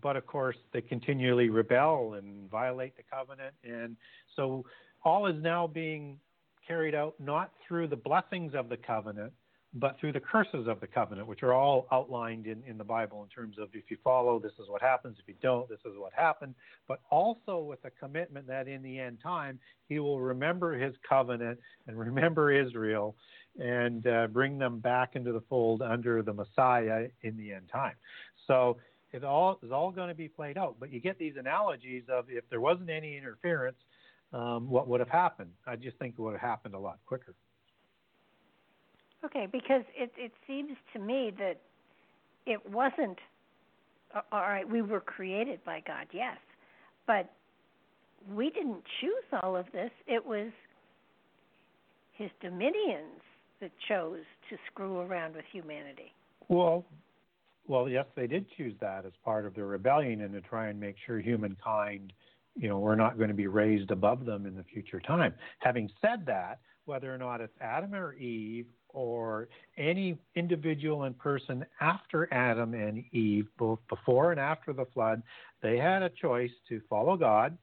B: But of course, they continually rebel and violate the covenant, and so all is now being carried out not through the blessings of the covenant, but through the curses of the covenant, which are all outlined in, in the Bible in terms of if you follow, this is what happens. If you don't, this is what happened. But also with a commitment that in the end time, he will remember his covenant and remember Israel and uh, bring them back into the fold under the Messiah in the end time. So it all is all going to be played out. But you get these analogies of if there wasn't any interference, um, what would have happened? I just think it would have happened a lot quicker.
A: Okay, because it it seems to me that it wasn't all right. We were created by God, yes, but we didn't choose all of this. It was his dominions that chose to screw around with humanity.
B: Well, well, yes, they did choose that as part of their rebellion and to try and make sure humankind, you know, we're not going to be raised above them in the future time. Having said that, whether or not it's Adam or Eve or any individual and person after Adam and Eve, both before and after the flood, they had a choice to follow God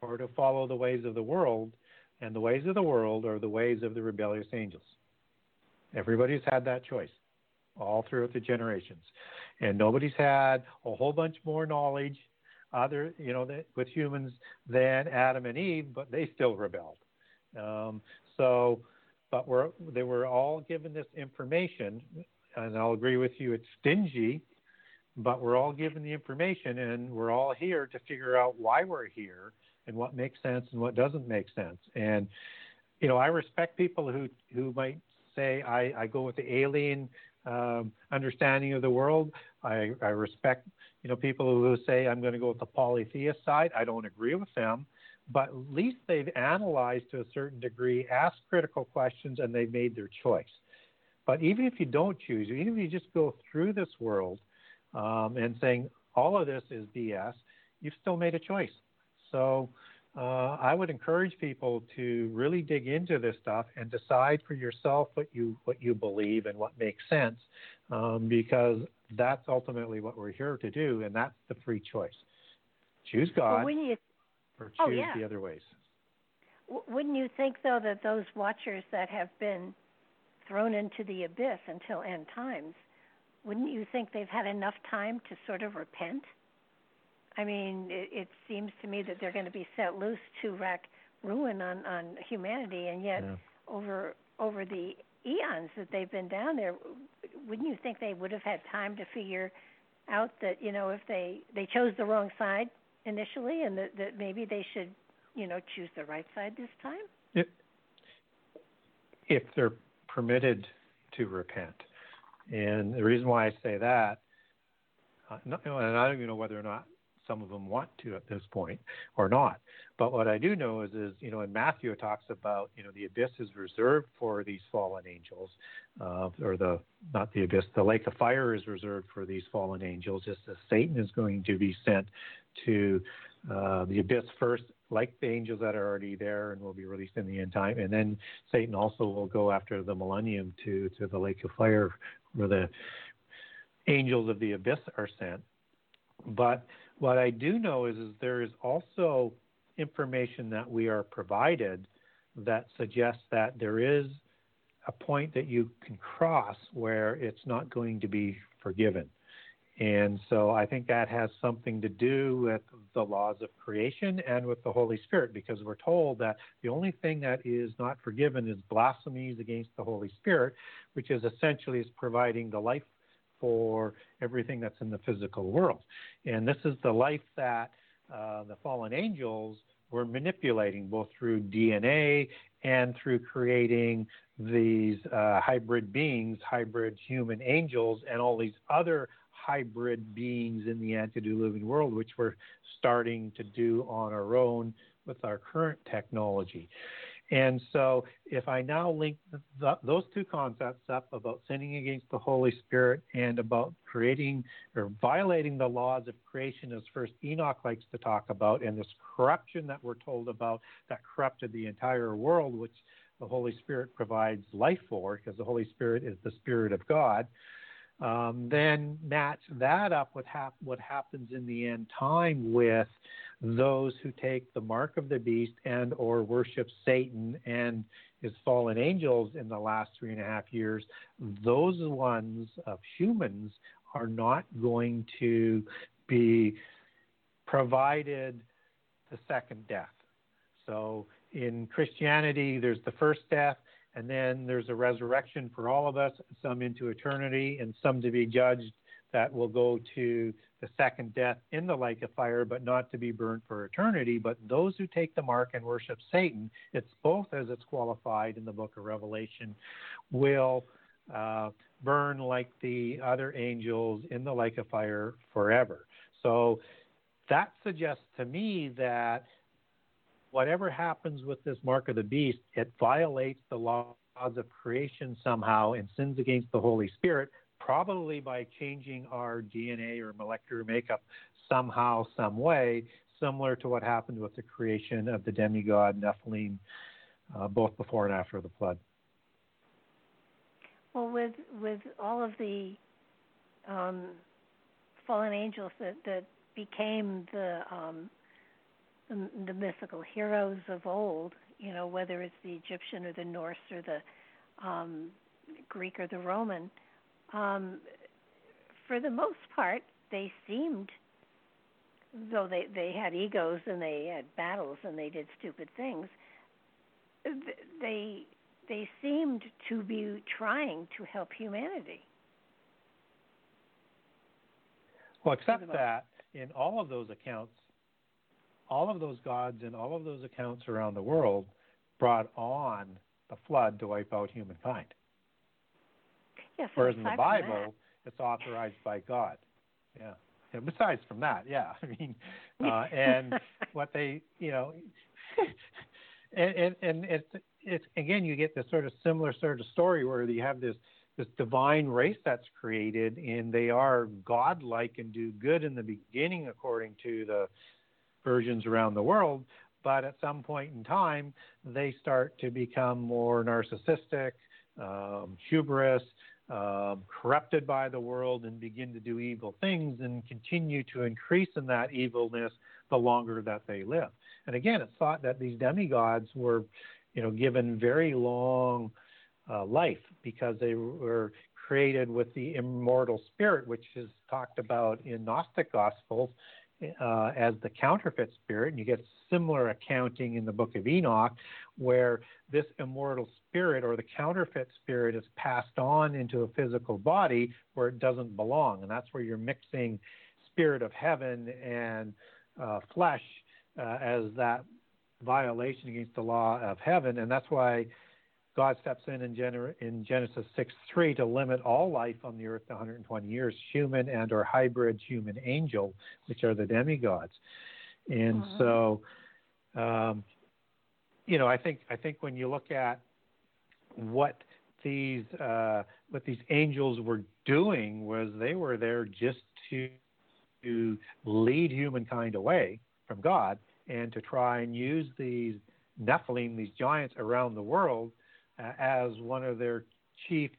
B: or to follow the ways of the world. And the ways of the world are the ways of the rebellious angels. Everybody's had that choice all throughout the generations. And nobody's had a whole bunch more knowledge other, you know, with humans than Adam and Eve, but they still rebelled. Um, so, but we're, they were all given this information, and I'll agree with you, it's stingy, but we're all given the information, and we're all here to figure out why we're here and what makes sense and what doesn't make sense. And, you know, I respect people who, who might say, I, I go with the alien um, understanding of the world. I, I respect, you know, people who say I'm going to go with the polytheist side. I don't agree with them, but at least they've analyzed to a certain degree, asked critical questions, and they've made their choice. But even if you don't choose, even if you just go through this world um, and saying all of this is BS, you've still made a choice. So uh, I would encourage people to really dig into this stuff and decide for yourself what you what you believe and what makes sense, um, because that's ultimately what we're here to do, and that's the free choice. Choose God
A: well,
B: or oh, choose
A: oh, yeah.
B: the other ways.
A: Wouldn't you think, though, that those watchers that have been thrown into the abyss until end times, wouldn't you think they've had enough time to sort of repent? I mean, it, it seems to me that they're going to be set loose to wreak ruin on on humanity, and yet
B: yeah.
A: over over the eons that they've been down there, wouldn't you think they would have had time to figure out that you know if they they chose the wrong side initially, and that that maybe they should you know choose the right side this time?
B: If, they're permitted to repent, and the reason why I say that, uh, and I don't even know whether or not some of them want to at this point or not. But what I do know is, is you know, in Matthew it talks about, you know, the abyss is reserved for these fallen angels, uh, or the not the abyss, the lake of fire is reserved for these fallen angels. Just as Satan is going to be sent to uh, the abyss first, like the angels that are already there and will be released in the end time, and then Satan also will go after the millennium to to the lake of fire, where the angels of the abyss are sent. But what I do know is, is there is also information that we are provided that suggests that there is a point that you can cross where it's not going to be forgiven. And so I think that has something to do with the laws of creation and with the Holy Spirit, because we're told that the only thing that is not forgiven is blasphemies against the Holy Spirit, which is essentially is providing the life for everything that's in the physical world. And this is the life that uh, the fallen angels were manipulating both through DNA and through creating these uh, hybrid beings, hybrid human angels, and all these other hybrid beings in the antediluvian world, which we're starting to do on our own with our current technology. And so, if I now link the, those two concepts up about sinning against the Holy Spirit and about creating or violating the laws of creation, as First Enoch likes to talk about, and this corruption that we're told about that corrupted the entire world, which the Holy Spirit provides life for, because the Holy Spirit is the Spirit of God. Um, then match that up with hap- what happens in the end time with those who take the mark of the beast and or worship Satan and his fallen angels in the last three and a half years, those ones of humans are not going to be provided the second death. So in Christianity, there's the first death, and then there's a resurrection for all of us, some into eternity, and some to be judged that will go to the second death in the lake of fire, but not to be burned for eternity. But those who take the mark and worship Satan, it's both as it's qualified in the book of Revelation, will uh, burn like the other angels in the lake of fire forever. So that suggests to me that whatever happens with this mark of the beast, it violates the laws of creation somehow and sins against the Holy Spirit, probably by changing our DNA or molecular makeup somehow, some way, similar to what happened with the creation of the demigod Nephilim, uh, both before and after the flood.
A: Well, with with all of the um, fallen angels that that became the, um, the the mythical heroes of old, you know, whether it's the Egyptian or the Norse or the um, Greek or the Roman, um, for the most part, they seemed though they they had egos and they had battles and they did stupid things they they seemed to be trying to help humanity.
B: Well except that in all of those accounts all of those gods and all of those accounts around the world brought on the flood to wipe out humankind.
A: Yes
B: whereas in the bible it's authorized by god. Yeah. Know, besides from that, yeah, I mean, uh, and what they, you know, and, and and it's it's again you get this sort of similar sort of story where you have this this divine race that's created and they are godlike and do good in the beginning according to the versions around the world but at some point in time they start to become more narcissistic um, hubris um, corrupted by the world and begin to do evil things and continue to increase in that evilness the longer that they live. And again, it's thought that these demigods were, you know, given very long uh, life because they were created with the immortal spirit, which is talked about in Gnostic Gospels uh, as the counterfeit spirit. And you get similar accounting in the book of Enoch, where this immortal spirit or the counterfeit spirit is passed on into a physical body where it doesn't belong. And that's where you're mixing spirit of heaven and uh, flesh uh, as that violation against the law of heaven. And that's why God steps in in, Gen- in Genesis 6 3 to limit all life on the earth to 120 years, human and or hybrid human angel, which are the demigods. And mm-hmm. so, um, you know, I think I think when you look at what these uh, what these angels were doing was they were there just to to lead humankind away from God and to try and use these Nephilim, these giants around the world, as one of their chief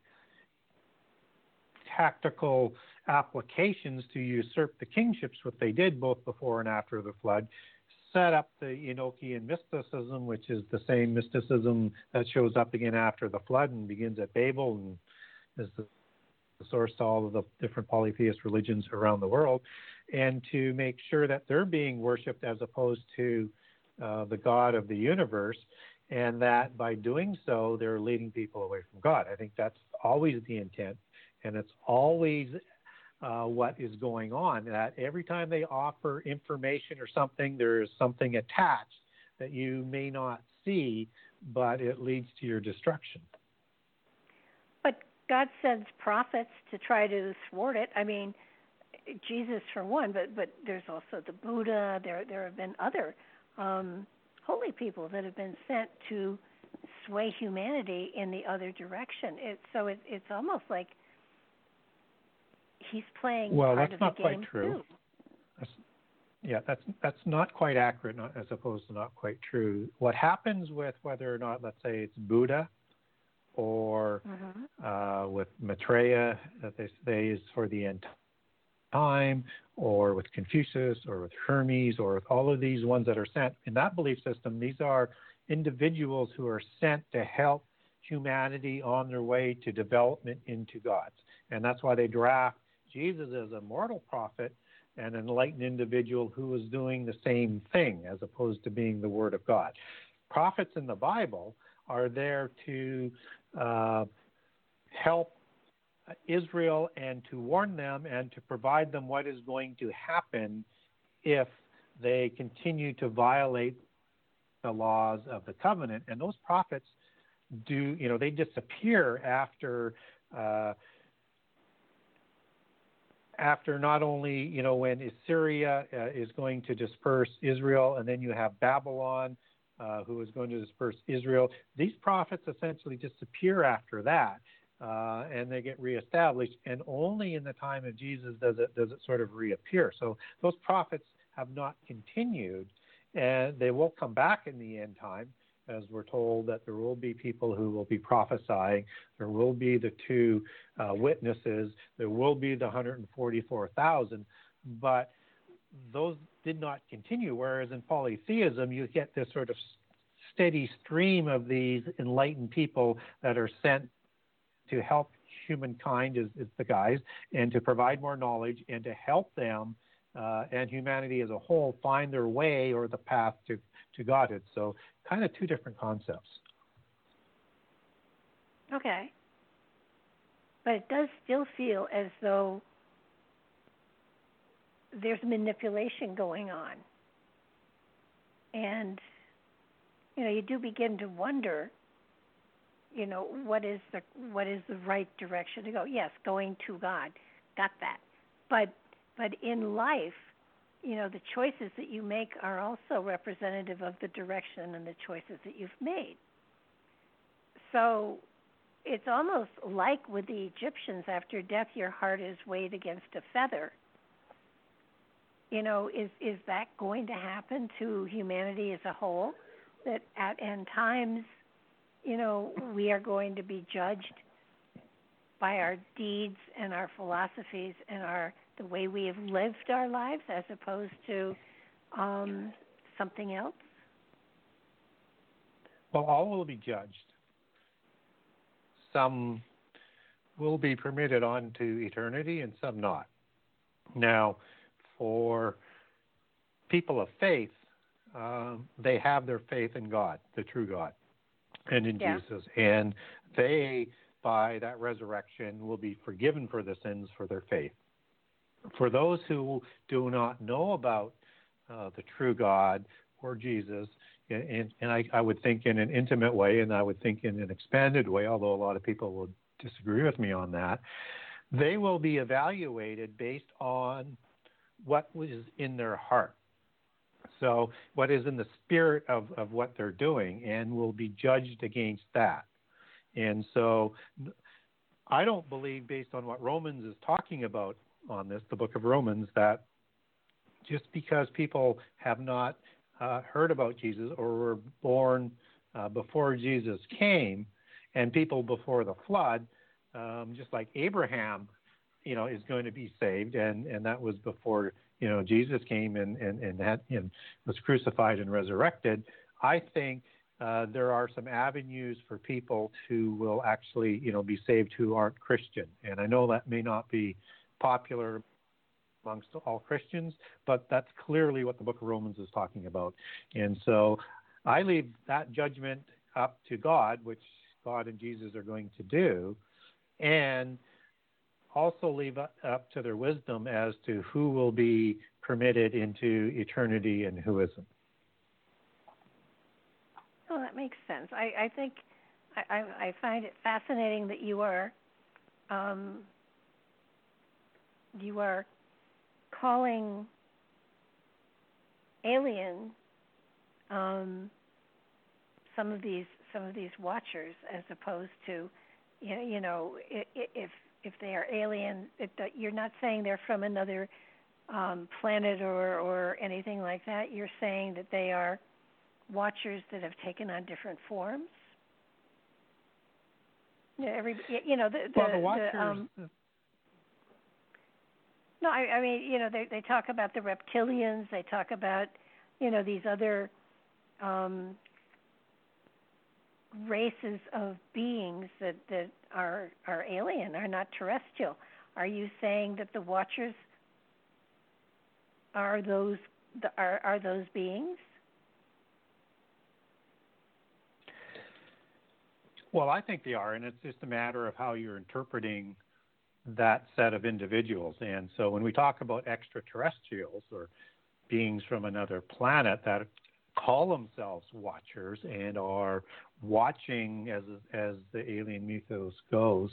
B: tactical applications to usurp the kingships, what they did both before and after the flood, set up the Enochian mysticism, which is the same mysticism that shows up again after the flood and begins at Babel and is the source to all of the different polytheist religions around the world, and to make sure that they're being worshipped as opposed to uh, the God of the universe, and that by doing so, they're leading people away from God. I think that's always the intent, and it's always uh, what is going on. That every time they offer information or something, there is something attached that you may not see, but it leads to your destruction.
A: But God sends prophets to try to thwart it. I mean, Jesus for one, but but there's also the Buddha. There there have been other um, holy people that have been sent to sway humanity in the other direction. It, so it, it's almost like he's playing
B: well, that's not quite true. That's, yeah, that's that's not quite accurate, not, as opposed to not quite true. What happens with whether or not, let's say, it's Buddha, or mm-hmm. uh, with Maitreya, that they say is for the end time, or with Confucius, or with Hermes, or with all of these ones that are sent in that belief system. These are individuals who are sent to help humanity on their way to development into gods, and that's why they draft Jesus as a mortal prophet an enlightened individual who is doing the same thing as opposed to being the Word of God. Prophets in the Bible are there to uh, help Israel and to warn them and to provide them what is going to happen if they continue to violate the laws of the covenant. And those prophets do, you know, they disappear after. Uh, after not only, you know, when Assyria uh, is going to disperse Israel, and then you have Babylon uh, who is going to disperse Israel. These prophets essentially disappear after that. Uh, and they get reestablished, and only in the time of Jesus does it does it sort of reappear. So those prophets have not continued, and they will come back in the end time, as we're told that there will be people who will be prophesying. There will be the two uh, witnesses. There will be the 144,000, but those did not continue. Whereas in polytheism, you get this sort of steady stream of these enlightened people that are sent to help humankind is, is the guys and to provide more knowledge and to help them uh, and humanity as a whole find their way or the path to, to Godhood. So, kind of two different concepts.
A: Okay. But it does still feel as though there's manipulation going on. And, you know, you do begin to wonder, you know, what is the what is the right direction to go? Yes, going to God. Got that. But but in life, you know, the choices that you make are also representative of the direction and the choices that you've made. So it's almost like with the Egyptians after death, your heart is weighed against a feather you know, is is that going to happen to humanity as a whole? That at end times, you know, we are going to be judged by our deeds and our philosophies and our the way we have lived our lives as opposed to um, something else?
B: Well, all will be judged. Some will be permitted on to eternity and some not. Now, for people of faith, um, they have their faith in God, the true God, and in yeah. Jesus. And they, by that resurrection, will be forgiven for the sins for their faith. For those who do not know about uh, the true God or Jesus, and, and I, I, would think in an intimate way, and I would think in an expanded way, although a lot of people will disagree with me on that, they will be evaluated based on what was in their heart. So, what is in the spirit of, of what they're doing, and will be judged against that. And so, I don't believe, based on what Romans is talking about on this, the book of Romans, that just because people have not uh, heard about Jesus or were born uh, before Jesus came, and people before the flood, um, just like Abraham you know, is going to be saved, and and that was before you know Jesus came and and and had and was crucified and resurrected. I think uh, there are some avenues for people who will actually you know be saved who aren't Christian, and I know that may not be popular amongst all Christians, but that's clearly what the Book of Romans is talking about, and so I leave that judgment up to God, which God and Jesus are going to do, and also leave up to their wisdom as to who will be permitted into eternity and who isn't.
A: Well, that makes sense. I, I think I, I, find it fascinating that you are um, you are calling alien um, some of these some of these watchers as opposed to you know, you know if if they are alien, it, you're not saying they're from another um, planet or or anything like that. You're saying that they are watchers that have taken on different forms. Yeah, every you know the the,
B: well, the, watchers,
A: the um, no, I, I mean you know they they talk about the reptilians. They talk about you know these other um, races of beings that that are are alien, are not terrestrial. Are you saying that the Watchers are those are are those beings?
B: Well, I think they are, and it's just a matter of how you're interpreting that set of individuals. And so when we talk about extraterrestrials or beings from another planet that call themselves watchers and are watching as as the alien mythos goes,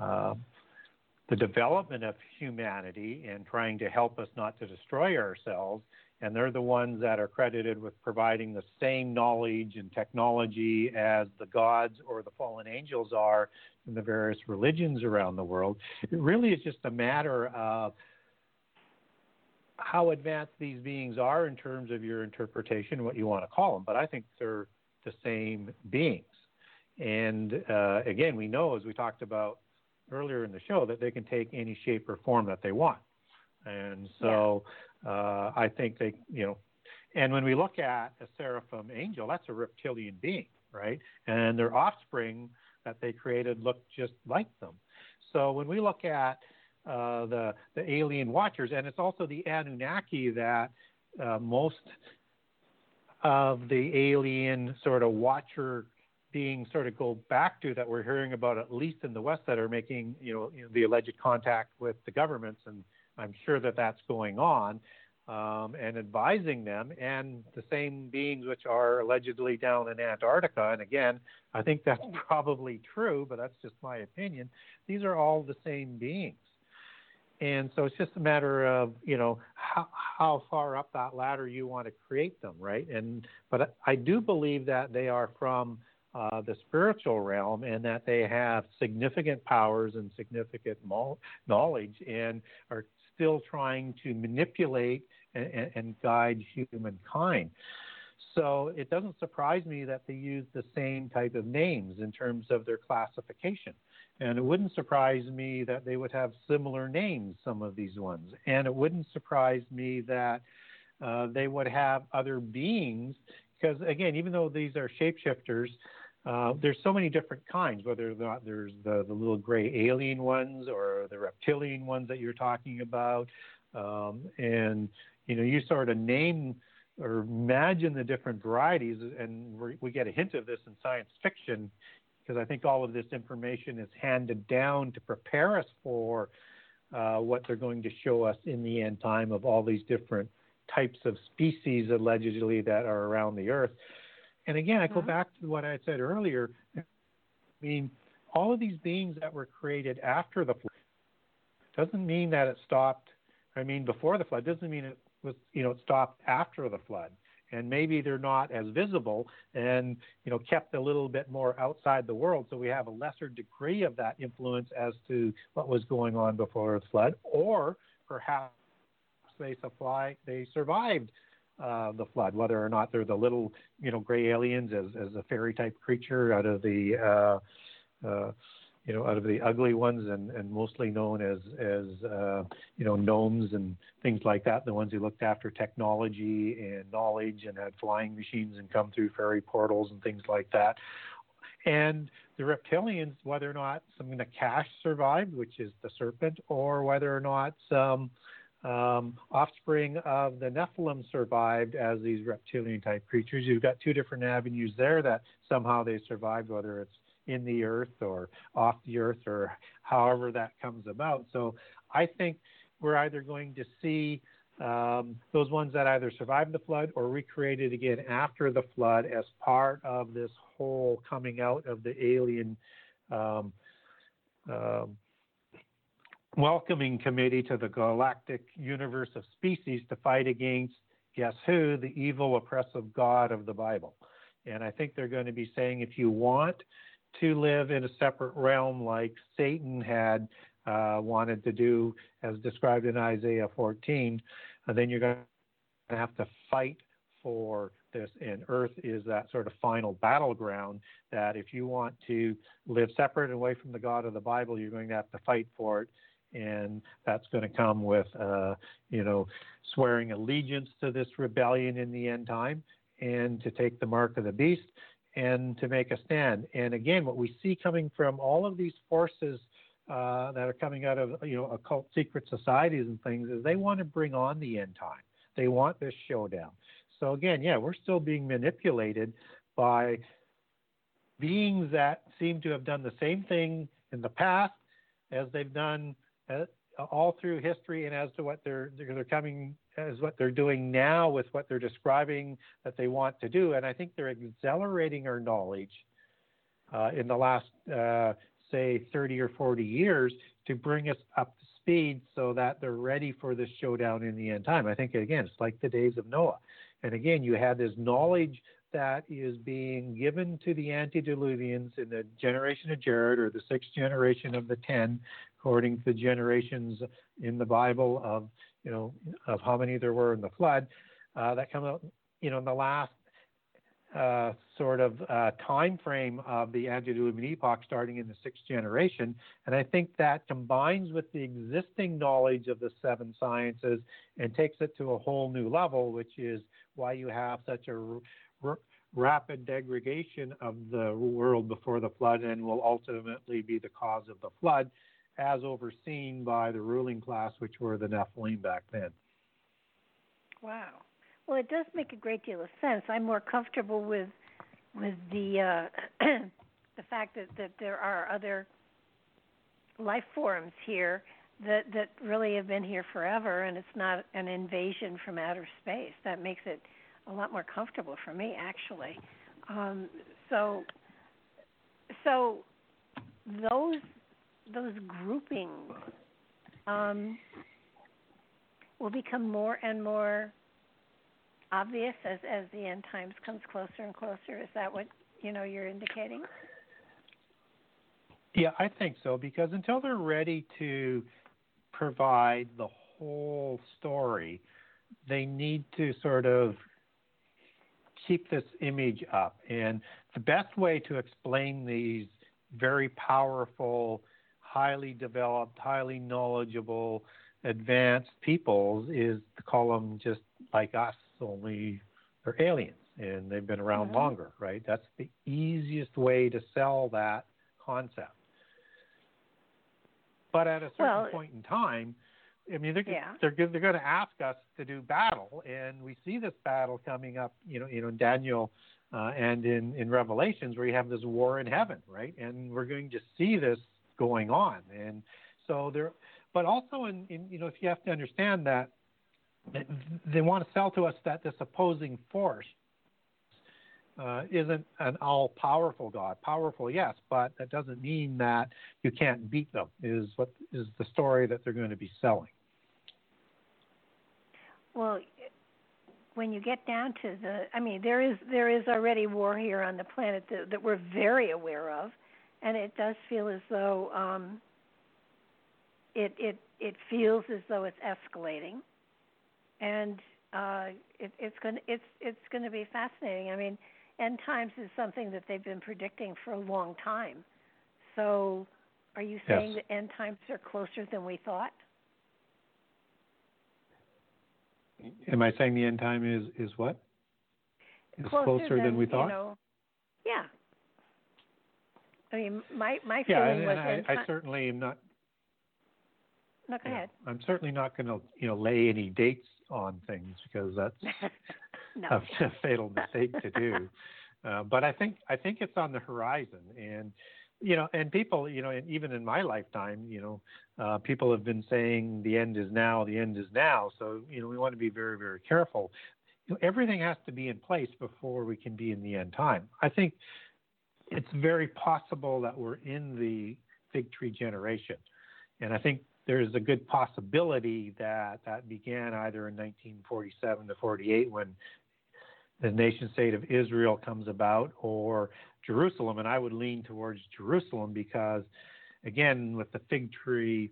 B: uh, the development of humanity and trying to help us not to destroy ourselves and they're the ones that are credited with providing the same knowledge and technology as the gods or the fallen angels are in the various religions around the world. It really is just a matter of how advanced these beings are in terms of your interpretation, what you want to call them. But I think they're the same beings. And uh, again, we know, as we talked about earlier in the show, that they can take any shape or form that they want. And so yeah. uh, I think they, you know, and when we look at a seraphim angel, that's a reptilian being, right? And their offspring that they created look just like them. So when we look at uh, the the alien watchers, and it's also the Anunnaki that uh, most of the alien sort of watcher being sort of go back to that we're hearing about at least in the West that are making you know, you know the alleged contact with the governments, and I'm sure that that's going on. Um, and advising them, and the same beings which are allegedly down in Antarctica. And again, I think that's probably true, but that's just my opinion. These are all the same beings. And so it's just a matter of, you know, how, how far up that ladder you want to create them, right? And but I do believe that they are from uh, the spiritual realm and that they have significant powers and significant knowledge and are still trying to manipulate and, and guide humankind. So it doesn't surprise me that they use the same type of names in terms of their classification. And it wouldn't surprise me that they would have similar names, some of these ones. And it wouldn't surprise me that uh, they would have other beings, because again, even though these are shapeshifters, uh, there's so many different kinds, whether or not there's the, the little gray alien ones or the reptilian ones that you're talking about. Um, and, you know, you sort of name or imagine the different varieties, and we get a hint of this in science fiction because I think all of this information is handed down to prepare us for uh, what they're going to show us in the end time of all these different types of species allegedly that are around the earth. And again, I go mm-hmm. back to what I said earlier. I mean, all of these beings that were created after the flood doesn't mean that it stopped. I mean, before the flood doesn't mean it was, you know, it stopped after the flood and maybe they're not as visible and you know kept a little bit more outside the world. So we have a lesser degree of that influence as to what was going on before the flood or perhaps they supply they survived uh, the flood whether or not they're the little you know gray aliens as as a fairy type creature out of the uh, uh, you know, out of the ugly ones and, and mostly known as, as uh, you know, gnomes and things like that, the ones who looked after technology and knowledge and had flying machines and come through fairy portals and things like that. And the reptilians, whether or not some of the nachash survived, which is the serpent, or whether or not some um, offspring of the Nephilim survived as these reptilian type creatures. You've got two different avenues there that somehow they survived, whether it's in the earth or off the earth or however that comes about. So I think we're either going to see um, those ones that either survived the flood or recreated again after the flood as part of this whole coming out of the alien um, um, welcoming committee to the galactic universe of species to fight against, guess who, the evil, oppressive God of the Bible. And I think they're going to be saying if you want to live in a separate realm like Satan had uh, wanted to do, as described in Isaiah 14, uh, then you're going to have to fight for this. And earth is that sort of final battleground that if you want to live separate and away from the God of the Bible, you're going to have to fight for it. And that's going to come with, uh, you know, swearing allegiance to this rebellion in the end time and to take the mark of the beast and to make a stand. And again, what we see coming from all of these forces uh, that are coming out of you know occult secret societies and things is they want to bring on the end time. They want this showdown. So again, yeah, we're still being manipulated by beings that seem to have done the same thing in the past as they've done uh, all through history and as to what they're they're coming as what they're doing now with what they're describing that they want to do. And I think they're accelerating our knowledge uh, in the last, uh, say, 30 or 40 years to bring us up to speed so that they're ready for this showdown in the end time. I think again, it's like the days of Noah. And again, you have this knowledge that is being given to the antediluvians in the generation of Jared or the sixth generation of the ten, according to the generations in the Bible of you know of how many there were in the flood. Uh, that come out you know in the last uh, sort of uh, time frame of the antediluvian epoch starting in the sixth generation. And I think that combines with the existing knowledge of the seven sciences and takes it to a whole new level, which is why you have such a r- rapid degradation of the world before the flood and will ultimately be the cause of the flood, as overseen by the ruling class, which were the Nephilim back then.
A: Wow. Well, it does make a great deal of sense. I'm more comfortable with with the uh, the fact that that there are other life forms here that that really have been here forever, and it's not an invasion from outer space. That makes it a lot more comfortable for me, actually. Um, so, so those those groupings um, will become more and more obvious as as the end times comes closer and closer. Is that what you know you're indicating?
B: Yeah, I think so because until they're ready to provide the whole story, they need to sort of keep this image up. And the best way to explain these very powerful, highly developed, highly knowledgeable, advanced peoples is to call them just like us, only they're aliens and they've been around mm-hmm. longer, right? That's the easiest way to sell that concept. But at a certain well, point in time, I mean, they're, yeah. they're, they're going to ask us to do battle, and we see this battle coming up, you know, you know, in Daniel uh, and in, in Revelations, where you have this war in heaven, right? And we're going to see this going on, and so there. But also, in, in you know, if you have to understand that they want to sell to us that this opposing force uh, isn't an all powerful God. Powerful, yes, but that doesn't mean that you can't beat them, is what is the story that they're going to be selling.
A: Well, when you get down to the, I mean, there is there is already war here on the planet that, that we're very aware of, and it does feel as though um, it it it feels as though it's escalating, and uh, it, it's going it's it's going to be fascinating. I mean, end times is something that they've been predicting for a long time. So, are you saying yes. that end times are closer than we thought?
B: Am I saying the end time is is what? Is
A: closer,
B: closer
A: than,
B: than, we thought?
A: You know, yeah. I mean, my my
B: yeah,
A: feeling
B: and,
A: was.
B: And I, I, certainly am not.
A: No, go ahead.
B: I'm certainly not going to, you know, lay any dates on things because that's
A: no.
B: a, a, fatal mistake to do. Uh, but I think I think it's on the horizon, and you know, and people, you know, and even in my lifetime, you know, uh, people have been saying the end is now, the end is now. So, you know, we want to be very, very careful. You know, everything has to be in place before we can be in the end time. I think it's very possible that we're in the fig tree generation. And I think there's a good possibility that that began either in 1947 to 48 when the nation state of Israel comes about or Jerusalem. And I would lean towards Jerusalem because, again, with the fig tree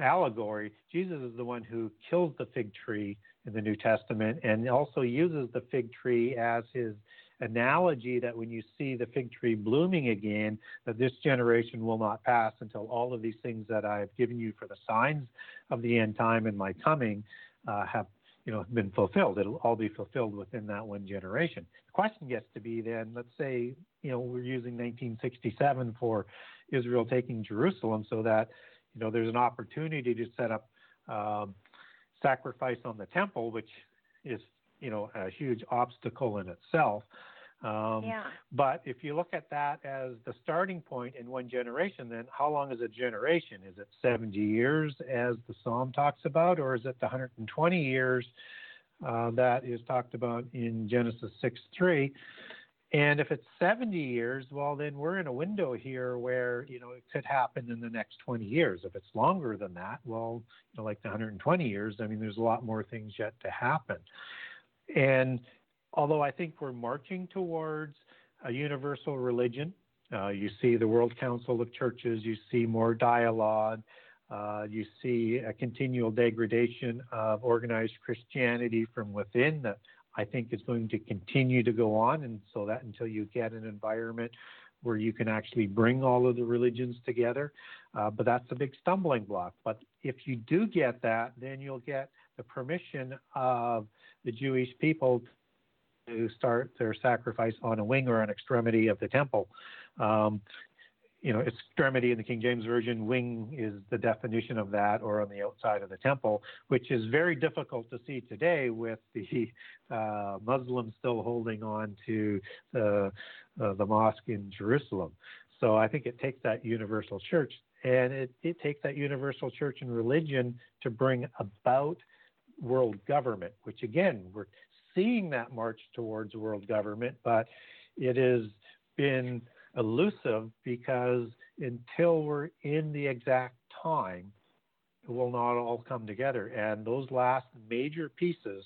B: allegory, Jesus is the one who kills the fig tree in the New Testament and also uses the fig tree as his analogy that when you see the fig tree blooming again, that this generation will not pass until all of these things that I have given you for the signs of the end time and my coming uh, have you know been fulfilled. It'll all be fulfilled within that one generation. The question gets to be then, let's say you know we're using 1967 for Israel taking Jerusalem, so that you know there's an opportunity to set up um, sacrifice on the temple, which is you know a huge obstacle in itself. Um,
A: yeah.
B: But if you look at that as the starting point in one generation, then how long is a generation? Is it 70 years, as the Psalm talks about, or is it the 120 years uh, that is talked about in Genesis 6 3? And if it's 70 years, well, then we're in a window here where, you know, it could happen in the next 20 years. If it's longer than that, well, you know, like the 120 years, I mean, there's a lot more things yet to happen. And although I think we're marching towards a universal religion, uh, you see the World Council of Churches, you see more dialogue, uh, you see a continual degradation of organized Christianity from within that I think is going to continue to go on. And so that until you get an environment where you can actually bring all of the religions together. Uh, but that's a big stumbling block. But if you do get that, then you'll get the permission of the Jewish people to start their sacrifice on a wing or an extremity of the temple. Um, you know, extremity in the King James Version, wing is the definition of that, or on the outside of the temple, which is very difficult to see today with the uh, Muslims still holding on to the, uh, the mosque in Jerusalem. So I think it takes that universal church, and it, it takes that universal church and religion to bring about world government, which again, we're seeing that march towards world government, but it has been elusive because until we're in the exact time, it will not all come together. And those last major pieces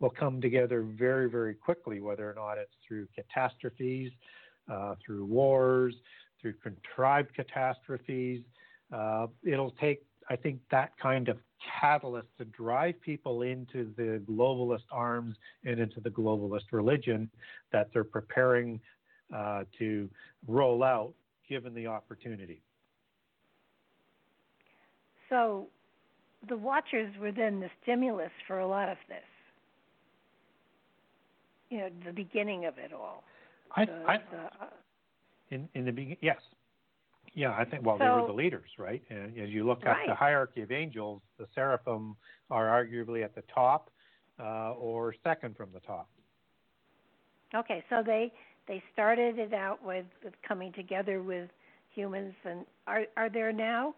B: will come together very, very quickly, whether or not it's through catastrophes, uh, through wars, through contrived catastrophes. Uh, it'll take, I think, that kind of catalyst to drive people into the globalist arms and into the globalist religion that they're preparing uh, to roll out given the opportunity.
A: So the Watchers were then the stimulus for a lot of this. You know, the beginning of it all.
B: I, the, I the, uh, in in the beginning, yes, yeah, I think well so, they were the leaders, right? And as you look right. at the hierarchy of angels, the seraphim are arguably at the top uh, or second from the top.
A: Okay, so they they started it out with, with coming together with humans, and are are there now?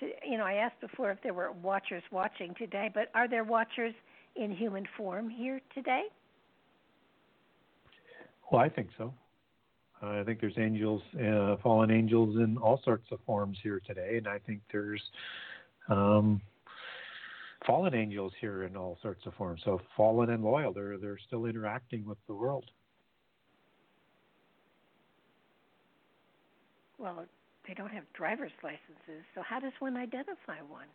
A: To, you know, I asked before if there were watchers watching today, but are there watchers in human form here today?
B: Well, I think so. I think there's angels, uh, fallen angels in all sorts of forms here today, and I think there's um, fallen angels here in all sorts of forms. So fallen and loyal, they're they're still interacting with the world.
A: Well, they don't have driver's licenses, so how does one identify one?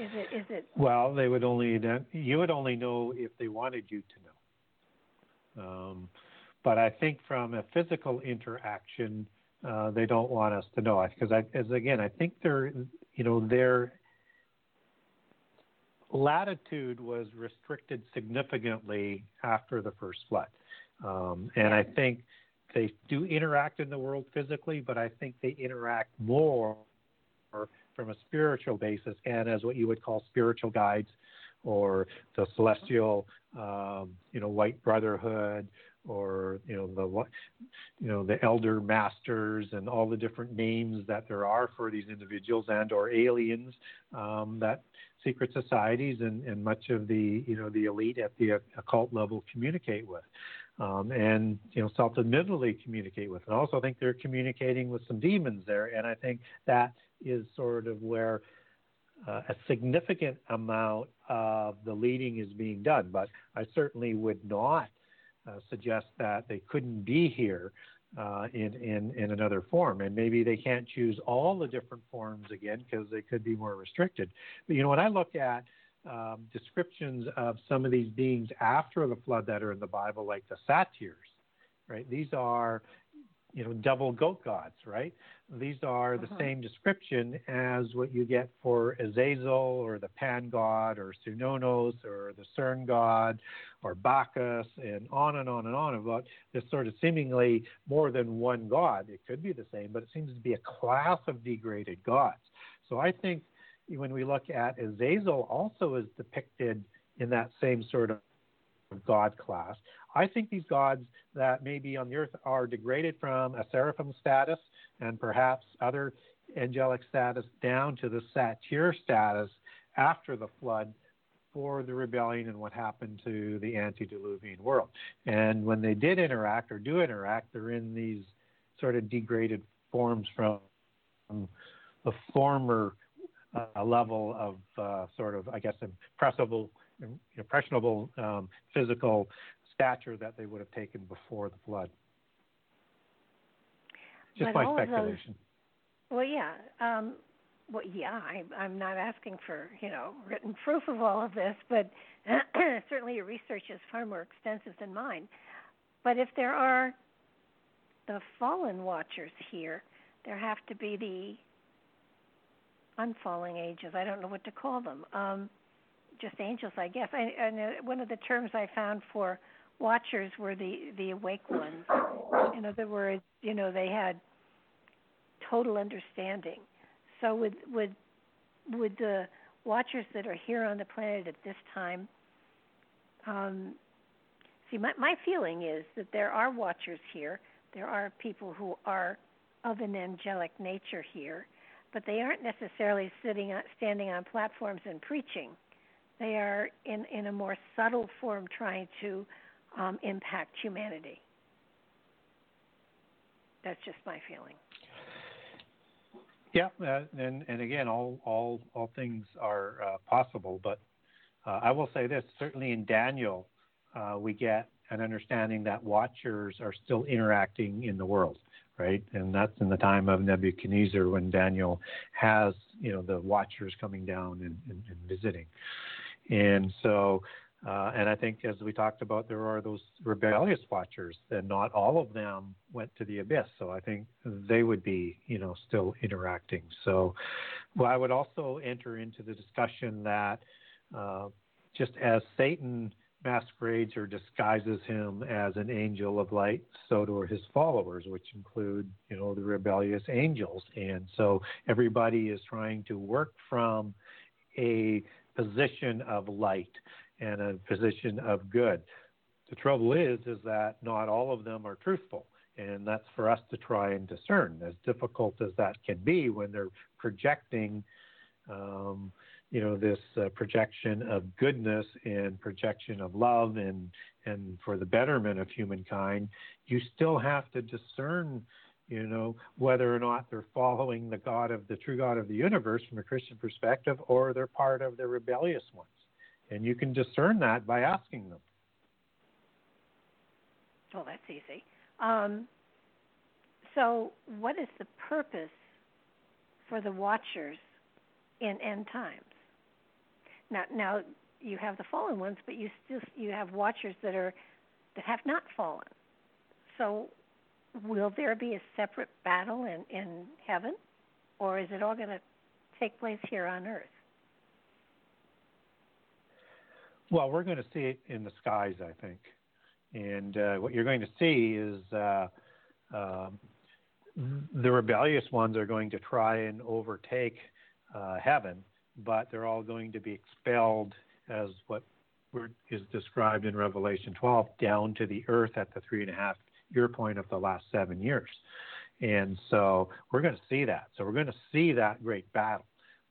A: Is it is it?
B: Well, they would only you would only know if they wanted you to know. Um, but I think from a physical interaction, uh, they don't want us to know. Because, as again, I think their you know their latitude was restricted significantly after the first flood, um, and I think they do interact in the world physically, but I think they interact more from a spiritual basis and as what you would call spiritual guides or the celestial, um, you know, white brotherhood or you know the you know the elder masters and all the different names that there are for these individuals and or aliens um, that secret societies and, and much of the you know the elite at the occult level communicate with um, and you know self-admittedly communicate with. And also, I think they're communicating with some demons there, and I think that is sort of where uh, a significant amount of the leading is being done. But I certainly would not suggest that they couldn't be here. Uh, in, in, in another form. And maybe they can't choose all the different forms again because they could be more restricted. But you know, when I look at um, descriptions of some of these beings after the flood that are in the Bible, like the satyrs, right? These are, you know, double goat gods, right? These are the uh-huh. same description as what you get for Azazel or the Pan god or Cernunnos or the Cern god or Bacchus and on and on and on about this sort of seemingly more than one god. It could be the same, but it seems to be a class of degraded gods. So I think when we look at Azazel, also is depicted in that same sort of god class. I think these gods that may be on the earth are degraded from a seraphim status and perhaps other angelic status down to the satyr status after the flood for the rebellion and what happened to the antediluvian world. And when they did interact or do interact, they're in these sort of degraded forms from the former uh, level of uh, sort of, I guess, impressible, impressionable um, physical stature that they would have taken before the flood. Just
A: but
B: my speculation.
A: Those, well, yeah. Um, well, yeah, I, I'm not asking for you know written proof of all of this, but certainly your research is far more extensive than mine. But if there are the fallen watchers here, there have to be the unfalling ages. I don't know what to call them. Um, just angels, I guess. I know one of the terms I found for watchers were the the awake ones. In other words, you know, they had total understanding so would would would the watchers that are here on the planet at this time um, see my my feeling is that there are watchers here there are people who are of an angelic nature here but they aren't necessarily sitting standing on platforms and preaching they are in in a more subtle form trying to um, impact humanity that's just my feeling
B: yeah, uh, and and again, all all all things are uh, possible. But uh, I will say this: certainly in Daniel, uh, we get an understanding that watchers are still interacting in the world, right? And that's in the time of Nebuchadnezzar when Daniel has you know the watchers coming down and, and, and visiting, and so uh, and I think, as we talked about, there are those rebellious watchers, and not all of them went to the abyss. So I think they would be, you know, still interacting. So, well, I would also enter into the discussion that uh, just as Satan masquerades or disguises him as an angel of light, so do his followers, which include, you know, the rebellious angels. And so everybody is trying to work from a position of light and a position of good. The trouble is, is that not all of them are truthful, and that's for us to try and discern. As difficult as that can be when they're projecting, um, you know, this uh, projection of goodness and projection of love and and for the betterment of humankind, you still have to discern you know, whether or not they're following the God of the true God of the universe from a Christian perspective or they're part of the rebellious ones. And you can discern that by asking them.
A: Well, that's easy. Um, so, what is the purpose for the watchers in end times? Now, now you have the fallen ones, but you still you have watchers that are that have not fallen. So, will there be a separate battle in in heaven, or is it all going to take place here on earth?
B: Well, we're going to see it in the skies, I think. And uh, what you're going to see is uh, uh, the rebellious ones are going to try and overtake uh, heaven, but they're all going to be expelled as what is described in Revelation 12 down to the earth at the three and a half year point of the last seven years. And so we're going to see that. So we're going to see that great battle.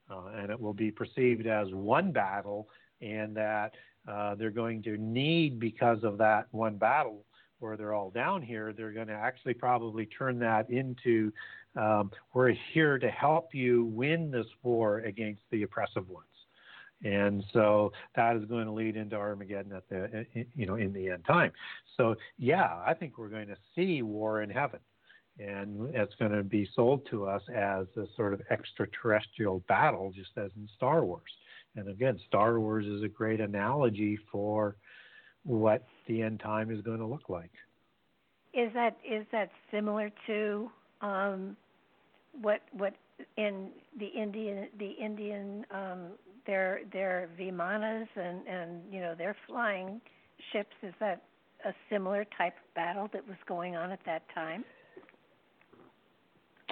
B: Uh, and it will be perceived as one battle and that uh, they're going to need, because of that one battle where they're all down here, they're going to actually probably turn that into um, we're here to help you win this war against the oppressive ones. And so that is going to lead into Armageddon at the you know in the end time. So yeah, I think we're going to see war in heaven, and it's going to be sold to us as a sort of extraterrestrial battle, just as in Star Wars. And again, Star Wars is a great analogy for what the end time is going to look like.
A: Is that is that similar to um, what what in the Indian the Indian um, their their vimanas and and you know their flying ships? Is that a similar type of battle that was going on at that time?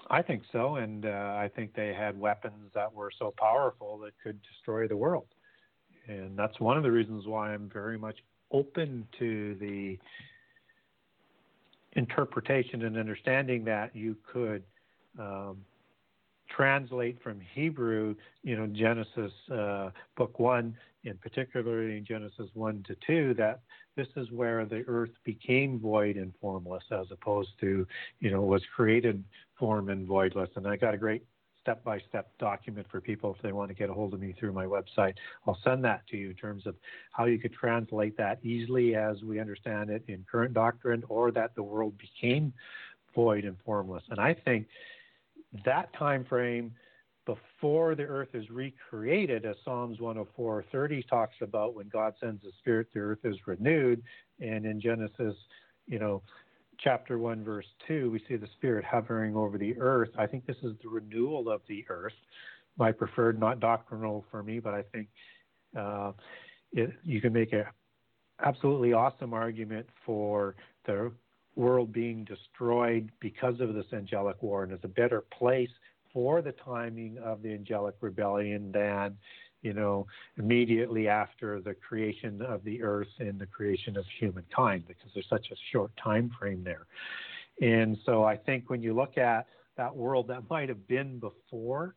B: I think so, and uh, I think they had weapons that were so powerful that could destroy the world, and that's one of the reasons why I'm very much open to the interpretation and understanding that you could um, translate from Hebrew, you know, Genesis uh, book one in particularly in Genesis 1 to 2, that this is where the earth became void and formless as opposed to, you know, was created form and voidless. And I got a great step by step document for people if they want to get a hold of me through my website. I'll send that to you in terms of how you could translate that easily as we understand it in current doctrine or that the world became void and formless. And I think that time frame before the earth is recreated, as Psalms 104:30 talks about, when God sends the Spirit, the earth is renewed, and in Genesis, you know, chapter 1, verse 2, we see the Spirit hovering over the earth. I think this is the renewal of the earth. My preferred, not doctrinal for me, but I think uh, it, you can make a absolutely awesome argument for the world being destroyed because of this angelic war and is a better place for the timing of the angelic rebellion than you know immediately after the creation of the earth and the creation of humankind because there's such a short time frame there. And so i think when you look at that world that might have been before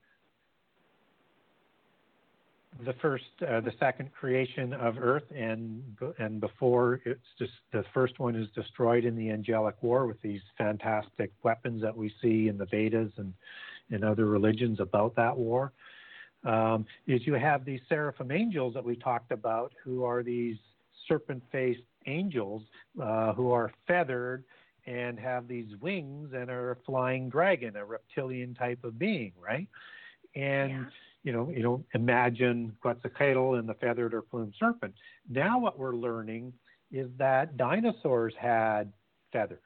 B: the first, uh, the second creation of Earth, and and before it's just the first one is destroyed in the angelic war with these fantastic weapons that we see in the Vedas and in other religions about that war. Um, is you have these seraphim angels that we talked about, who are these serpent-faced angels uh, who are feathered and have these wings and are a flying dragon, a reptilian type of being, right? And yeah you know, you know, imagine Quetzalcoatl and the feathered or plumed serpent. Now what we're learning is that dinosaurs had feathers.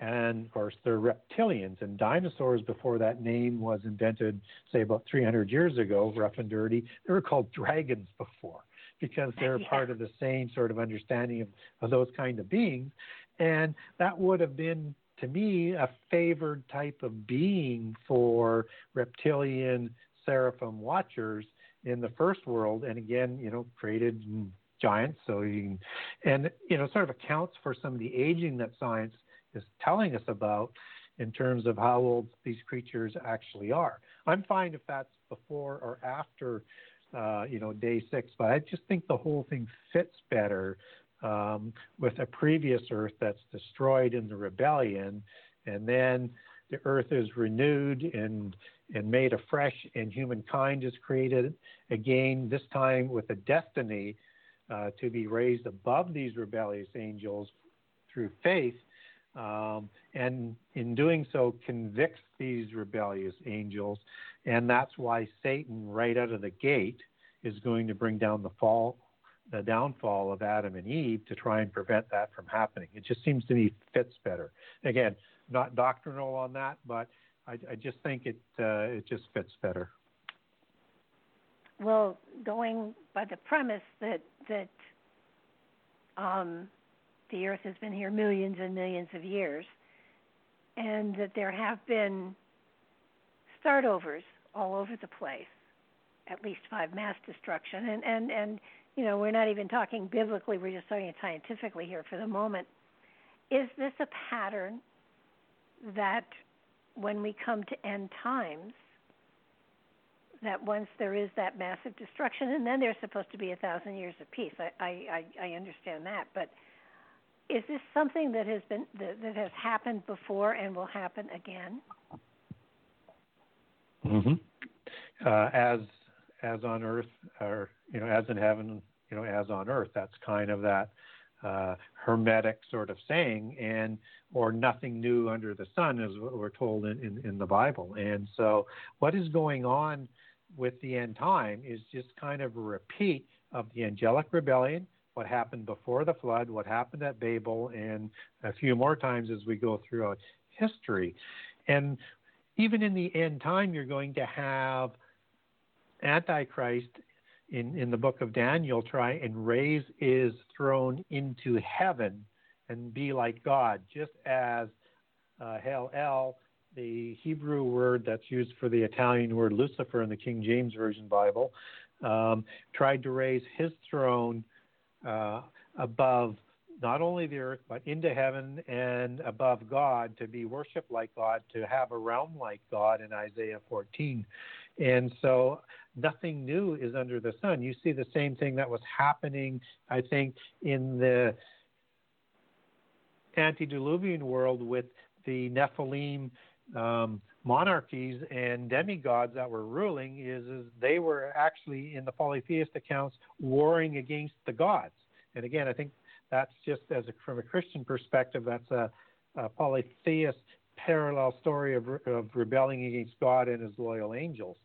B: And of course, they're reptilians. And dinosaurs, before that name was invented, say about 300 years ago, rough and dirty, they were called dragons before because they're yeah. part of the same sort of understanding of, of those kind of beings. And that would have been, to me, a favored type of being for reptilian seraphim watchers in the first world, and again, you know, created giants. So you can, and you know, sort of accounts for some of the aging that science is telling us about in terms of how old these creatures actually are. I'm fine if that's before or after, uh, you know, day six, but I just think the whole thing fits better um, with a previous Earth that's destroyed in the rebellion, and then the Earth is renewed and and made afresh, and humankind is created again, this time with a destiny uh, to be raised above these rebellious angels through faith, um, and in doing so, convicts these rebellious angels. And that's why Satan, right out of the gate, is going to bring down the fall, the downfall of Adam and Eve to try and prevent that from happening. It just seems to me fits better. Again, not doctrinal on that, but I, I just think it uh, it just fits better.
A: Well, going by the premise that that um, the Earth has been here millions and millions of years, and that there have been startovers all over the place, at least five mass destruction, and and and you know we're not even talking biblically; we're just talking scientifically here for the moment. Is this a pattern that when we come to end times, that once there is that massive destruction, and then there's supposed to be a thousand years of peace. I I, I understand that, but is this something that has been that, that has happened before and will happen again?
B: Mm-hmm. Uh, as as on earth, or you know, as in heaven, you know, as on earth. That's kind of that uh, hermetic sort of saying, and or nothing new under the sun, as we're told in, in, in the Bible. And so, what is going on with the end time is just kind of a repeat of the angelic rebellion, what happened before the flood, what happened at Babel, and a few more times as we go throughout history. And even in the end time, you're going to have Antichrist in, in the book of Daniel try and raise his throne into heaven and be like God, just as uh, Helel, the Hebrew word that's used for the Italian word Lucifer in the King James Version Bible, um, tried to raise his throne uh, above not only the earth, but into heaven and above God, to be worshiped like God, to have a realm like God in Isaiah 14. And so nothing new is under the sun. You see the same thing that was happening, I think, in the antediluvian world with the Nephilim um, monarchies and demigods that were ruling is, is they were actually in the polytheist accounts warring against the gods. And again, I think that's just as a, from a Christian perspective, that's a, a polytheist parallel story of, of rebelling against God and His loyal angels,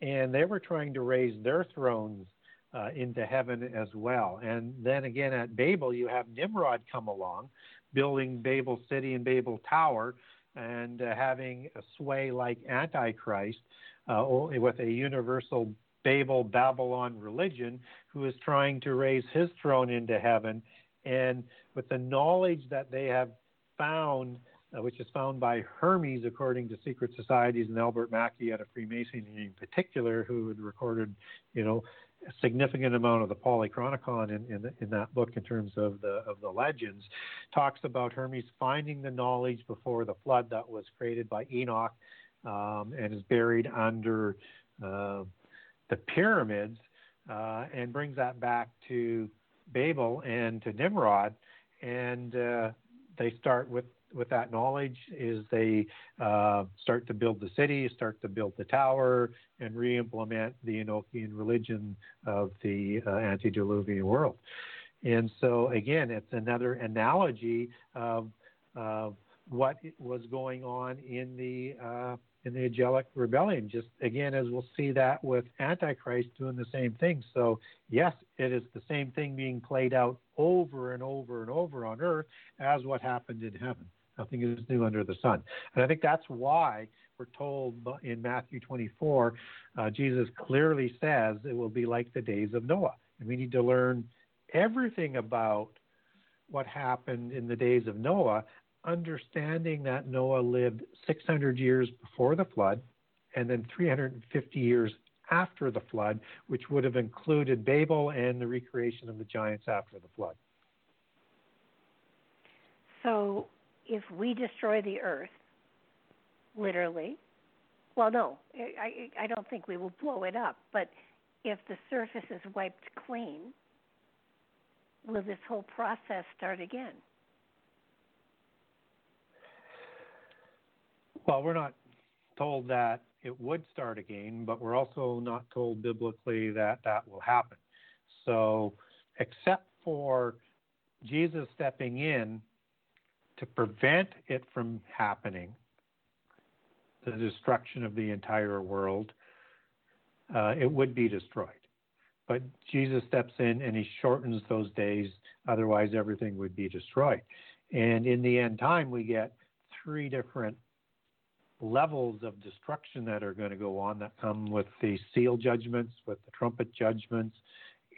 B: and they were trying to raise their thrones uh, into heaven as well. And then again at Babel, you have Nimrod come along, building Babel City and Babel Tower, and uh, having a sway like Antichrist uh, with a universal Babel Babylon religion, who is trying to raise his throne into heaven and with the knowledge that they have found, which is found by Hermes, according to secret societies, and Albert Mackey at a Freemasonry in particular, who had recorded, you know, a significant amount of the Polychronicon in, in, in, that book in terms of the of the legends, talks about Hermes finding the knowledge before the flood that was created by Enoch um, and is buried under uh, the pyramids, uh, and brings that back to Babel and to Nimrod, and uh, they start with with that knowledge is they uh, start to build the city, start to build the tower, and re-implement the Enochian religion of the uh, antediluvian world. And so again, it's another analogy of, of what was going on in the uh, in the angelic rebellion. Just again, as we'll see that with Antichrist doing the same thing. So, yes, it is the same thing being played out over and over and over on earth as what happened in heaven. Nothing is new under the sun. And I think that's why we're told in Matthew 24, uh, Jesus clearly says it will be like the days of Noah. And we need to learn everything about what happened in the days of Noah understanding that Noah lived 600 years before the flood and then 350 years after the flood, which would have included Babel and the recreation of the giants after the flood.
A: So, if we destroy the earth, literally, well, no, I, I don't think we will blow it up, but if the surface is wiped clean, will this whole process start again?
B: Well, we're not told that it would start again, but we're also not told biblically that that will happen. So, except for Jesus stepping in to prevent it from happening, the destruction of the entire world, uh, it would be destroyed. But Jesus steps in and he shortens those days, otherwise, everything would be destroyed. And in the end time, we get three different levels of destruction that are going to go on that come with the seal judgments, with the trumpet judgments,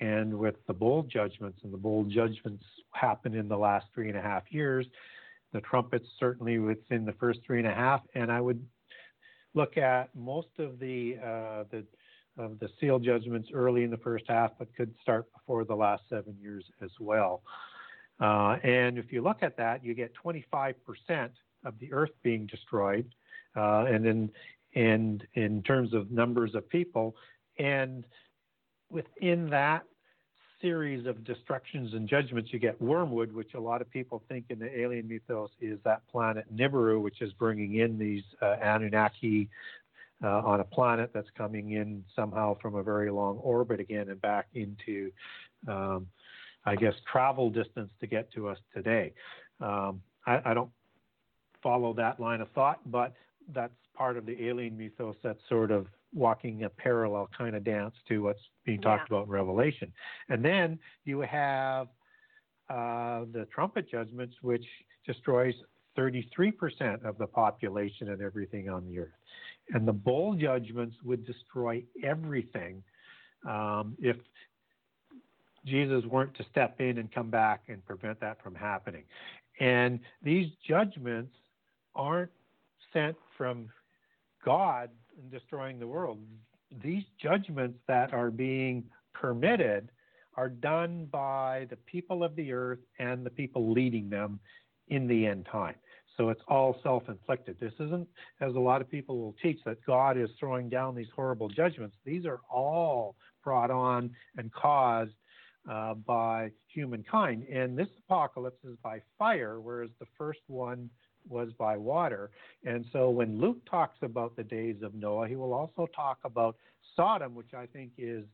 B: and with the bowl judgments. And the bowl judgments happen in the last three and a half years. The trumpets certainly within the first three and a half, and I would look at most of the uh, the of the seal judgments early in the first half, but could start before the last seven years as well. Uh, and if you look at that, you get 25% of the earth being destroyed, uh, and in and in terms of numbers of people, and within that series of destructions and judgments, you get wormwood, which a lot of people think in the alien mythos is that planet Nibiru, which is bringing in these uh, Anunnaki uh, on a planet that's coming in somehow from a very long orbit again and back into, um, I guess, travel distance to get to us today. Um, I, I, don't follow that line of thought, but that's part of the alien mythos that's sort of walking a parallel kind of dance to what's being talked yeah. about in Revelation. And then you have uh, the trumpet judgments, which destroys 33% of the population and everything on the earth. And the bowl judgments would destroy everything um, if Jesus weren't to step in and come back and prevent that from happening. And these judgments aren't sent from God in destroying the world. These judgments that are being permitted are done by the people of the earth and the people leading them in the end time. So it's all self inflicted. This isn't, as a lot of people will teach, that God is throwing down these horrible judgments. These are all brought on and caused uh, by humankind. And this apocalypse is by fire, whereas the first one was by water. And so when Luke talks about the days of Noah, he will also talk about Sodom, which I think is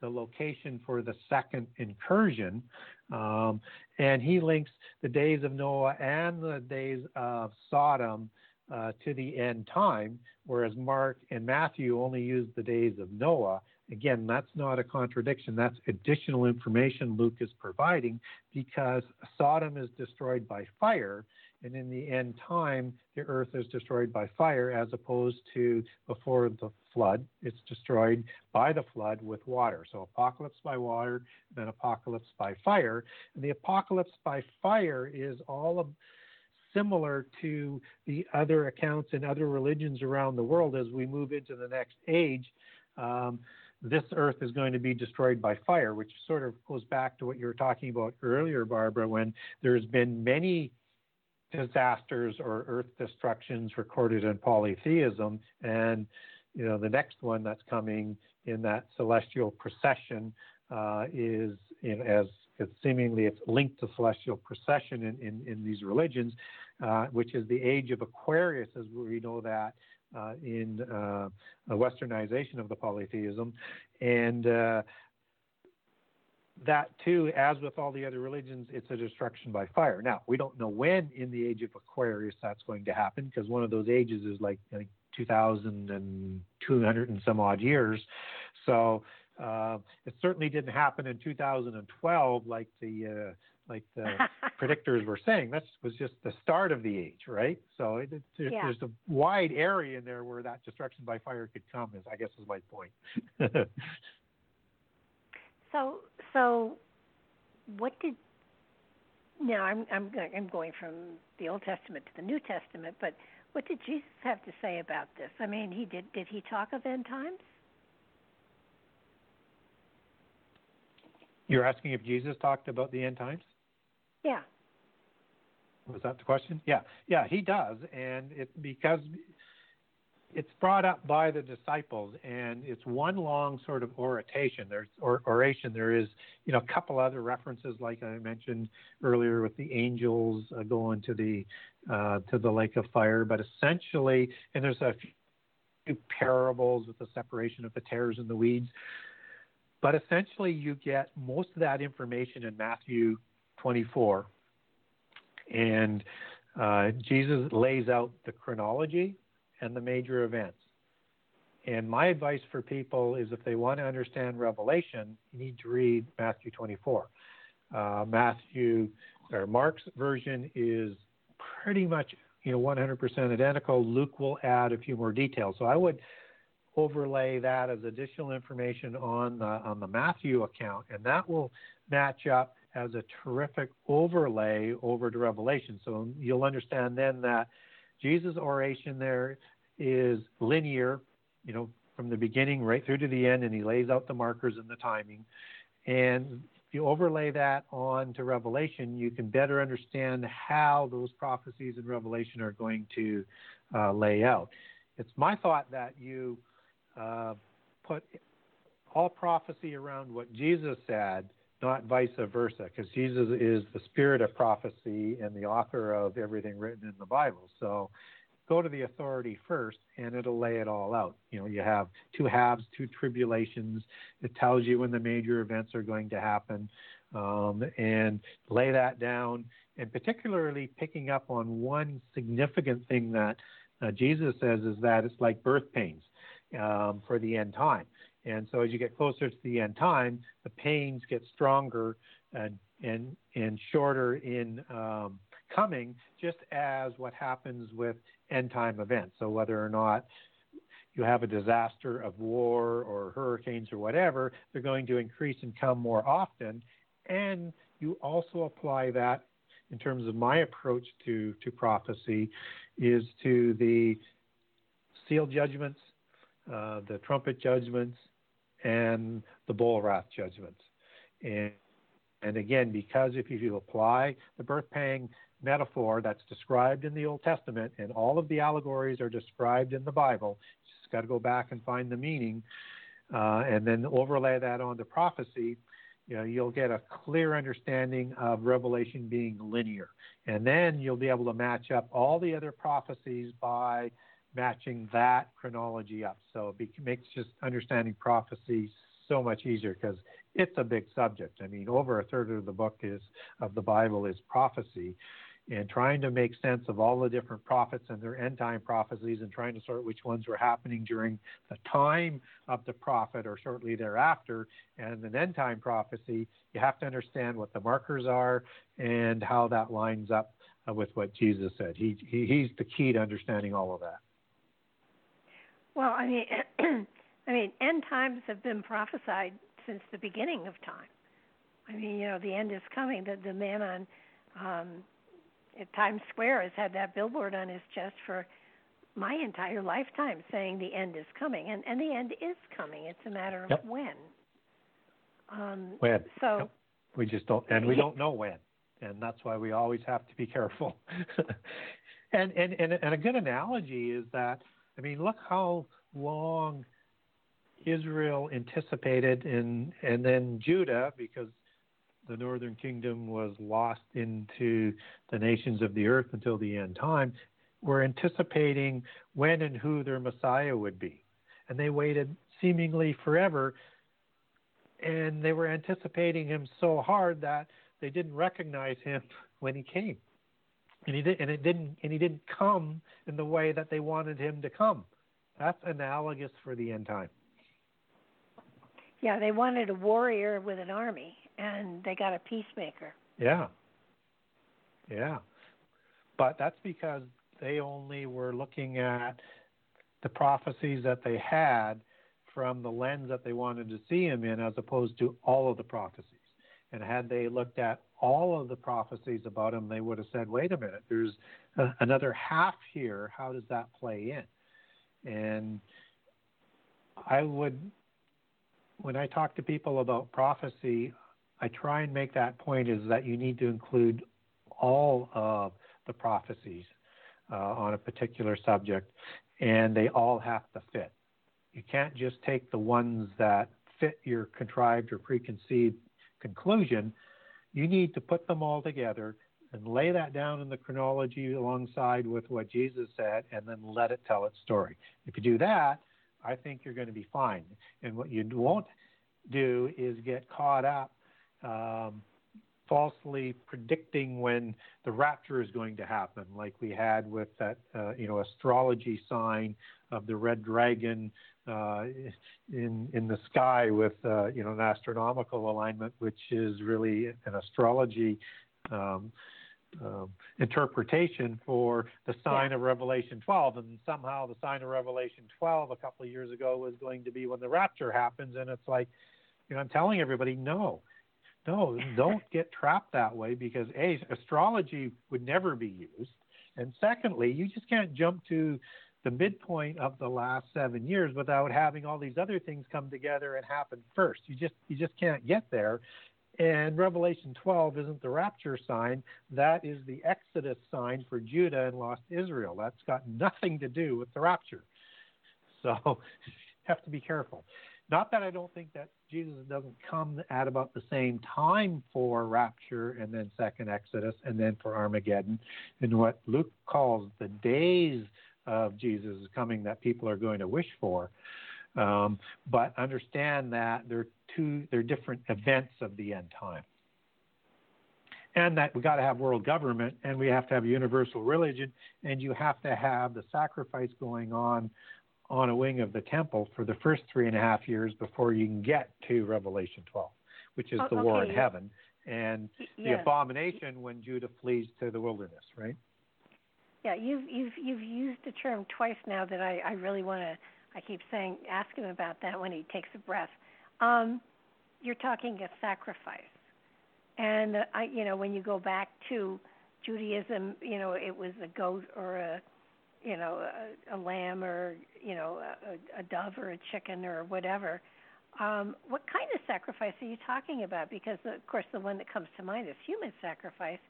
B: the location for the second incursion. Um, and he links the days of Noah and the days of Sodom uh, to the end time, whereas Mark and Matthew only use the days of Noah. Again, that's not a contradiction. That's additional information Luke is providing because Sodom is destroyed by fire and in the end time, the earth is destroyed by fire as opposed to before the flood, it's destroyed by the flood with water. So apocalypse by water, then apocalypse by fire. And the apocalypse by fire is all of, similar to the other accounts in other religions around the world as we move into the next age. Um, this earth is going to be destroyed by fire, which sort of goes back to what you were talking about earlier, Barbara, when there's been many disasters or earth destructions recorded in polytheism. And, you know, the next one that's coming in that celestial precession uh, is, in, as it's seemingly it's linked to celestial precession in, in, in these religions, uh, which is the age of Aquarius, as we know that uh, in uh, westernization of the polytheism. And uh, that too, as with all the other religions, it's a destruction by fire. Now, we don't know when in the age of Aquarius that's going to happen because one of those ages is like I think 2,200 and some odd years. So uh, it certainly didn't happen in 2012 like the uh, like the predictors were saying. That was just the start of the age, right? So it, it, yeah. there's a wide area in there where that destruction by fire could come. Is I guess is my point.
A: So, so what did now I'm I'm I'm going from the Old Testament to the New Testament, but what did Jesus have to say about this? I mean, he did did he talk of end times?
B: You're asking if Jesus talked about the end times?
A: Yeah.
B: Was that the question? Yeah, yeah, he does, and it's because it's brought up by the disciples and it's one long sort of oration. There's or, oration there is you know a couple other references like i mentioned earlier with the angels uh, going to the uh, to the lake of fire but essentially and there's a few parables with the separation of the tares and the weeds but essentially you get most of that information in matthew 24 and uh, jesus lays out the chronology and the major events. And my advice for people is if they want to understand Revelation, you need to read Matthew 24. Uh, Matthew or Mark's version is pretty much you know 100% identical. Luke will add a few more details. So I would overlay that as additional information on the on the Matthew account, and that will match up as a terrific overlay over to Revelation. So you'll understand then that Jesus' oration there is linear, you know, from the beginning right through to the end, and he lays out the markers and the timing. And if you overlay that on to Revelation, you can better understand how those prophecies in Revelation are going to uh, lay out. It's my thought that you uh, put all prophecy around what Jesus said, not vice versa, because Jesus is the spirit of prophecy and the author of everything written in the Bible. So go to the authority first and it'll lay it all out. You know, you have two halves, two tribulations. It tells you when the major events are going to happen um, and lay that down. And particularly picking up on one significant thing that uh, Jesus says is that it's like birth pains um, for the end time. And so as you get closer to the end time, the pains get stronger and and and shorter in um, coming, just as what happens with end time events. So whether or not you have a disaster of war or hurricanes or whatever, they're going to increase and come more often. And you also apply that in terms of my approach to, to prophecy is to the seal judgments, uh, the trumpet judgments, and the bowl wrath judgments. And and again, because if you apply the birth pang metaphor that's described in the Old Testament, and all of the allegories are described in the Bible, you just got to go back and find the meaning, uh, and then overlay that onto prophecy. You know, you'll get a clear understanding of Revelation being linear, and then you'll be able to match up all the other prophecies by matching that chronology up. So it makes just understanding prophecy so much easier because it's a big subject. I mean, over a third of the book is of the Bible is prophecy, and trying to make sense of all the different prophets and their end time prophecies and trying to sort which ones were happening during the time of the prophet or shortly thereafter and an end time prophecy, you have to understand what the markers are and how that lines up uh, with what Jesus said. He, he he's the key to understanding all of that.
A: Well, I mean, I mean, end times have been prophesied since the beginning of time. I mean, you know, the end is coming. The the man on um, at Times Square has had that billboard on his chest for my entire lifetime, saying the end is coming, and and the end is coming. It's a matter of
B: yep.
A: when. Um,
B: when?
A: So
B: yep. we just don't, and we don't know when, and that's why we always have to be careful. and, and and and a good analogy is that I mean, look how long Israel anticipated, and and then Judah, because the northern kingdom was lost into the nations of the earth until the end time, were anticipating when and who their Messiah would be, and they waited seemingly forever, and they were anticipating him so hard that they didn't recognize him when he came and he did, and it didn't, and he didn't come in the way that they wanted him to come. That's analogous for the end time.
A: Yeah, they wanted a warrior with an army, and they got a peacemaker.
B: Yeah, yeah, but that's because they only were looking at the prophecies that they had from the lens that they wanted to see him in, as opposed to all of the prophecies. And had they looked at all of the prophecies about him, they would have said, wait a minute, there's a, another half here. How does that play in? And I would, when I talk to people about prophecy, I try and make that point is that you need to include all of the prophecies uh, on a particular subject, and they all have to fit. You can't just take the ones that fit your contrived or preconceived conclusion, you need to put them all together and lay that down in the chronology alongside with what Jesus said and then let it tell its story. If you do that, I think you're going to be fine. And what you won't do is get caught up um, falsely predicting when the rapture is going to happen, like we had with that, uh, you know, astrology sign of the red dragon uh, in in the sky with uh, you know an astronomical alignment, which is really an astrology um, um, interpretation for the sign
A: yeah.
B: of Revelation 12, and somehow the sign of Revelation 12 a couple of years ago was going to be when the rapture happens, and it's like, you know, I'm telling everybody, no, no, don't get trapped that way because a astrology would never be used, and secondly, you just can't jump to the midpoint of the last seven years without having all these other things come together and happen first. You just you just can't get there. And Revelation 12 isn't the rapture sign. That is the Exodus sign for Judah and lost Israel. That's got nothing to do with the rapture. So you have to be careful. Not that I don't think that Jesus doesn't come at about the same time for rapture and then second Exodus and then for Armageddon. And what Luke calls the days of Jesus coming that people are going to wish for. Um, but understand that they're two they're different events of the end time. And that we got to have world government and we have to have universal religion and you have to have the sacrifice going on on a wing of the temple for the first three and a half years before you can get to Revelation 12, which is
A: oh,
B: the
A: okay.
B: war in heaven and
A: yes.
B: the abomination when Judah flees to the wilderness, right?
A: Yeah, you've you've you've used the term twice now that I I really want to. I keep saying ask him about that when he takes a breath. Um, you're talking a sacrifice, and uh, I you know when you go back to Judaism, you know it was a goat or a you know a, a lamb or you know a, a dove or a chicken or whatever. Um, what kind of sacrifice are you talking about? Because of course, the one that comes to mind is human sacrifice,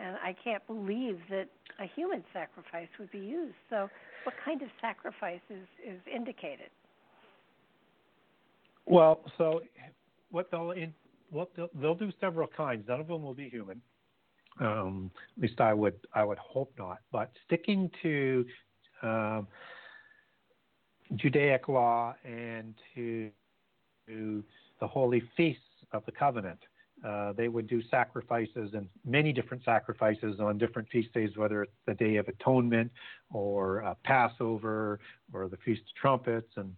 A: and I can't believe that a human sacrifice would be used. So, what kind of sacrifice is, is indicated?
B: Well, so what they'll in, what they'll, they'll do several kinds. None of them will be human. Um, at least I would I would hope not. But sticking to um, Judaic law and to, to the holy feasts of the covenant, uh, they would do sacrifices and many different sacrifices on different feast days, whether it's the Day of Atonement or Passover or the Feast of Trumpets and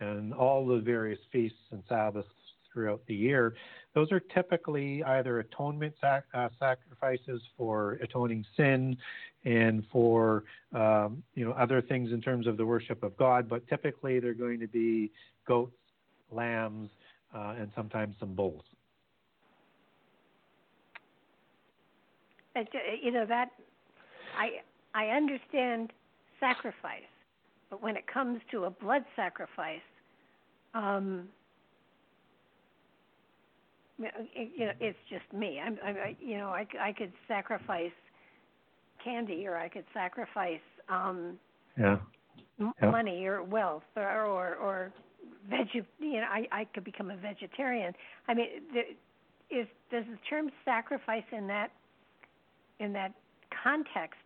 B: and all the various feasts and Sabbaths throughout the year. Those are typically either atonement sac- uh, sacrifices for atoning sin and for um, you know other things in terms of the worship of God, but typically they're going to be goats, lambs, uh, and sometimes some bulls.
A: You know that I I understand sacrifice, but when it comes to a blood sacrifice, um, you know, it's just me. I'm, I'm you know, I, I could sacrifice candy, or I could sacrifice um,
B: yeah.
A: yeah. money or wealth, or or, or veg. You know, I I could become a vegetarian. I mean, there, is does the term sacrifice in that in that context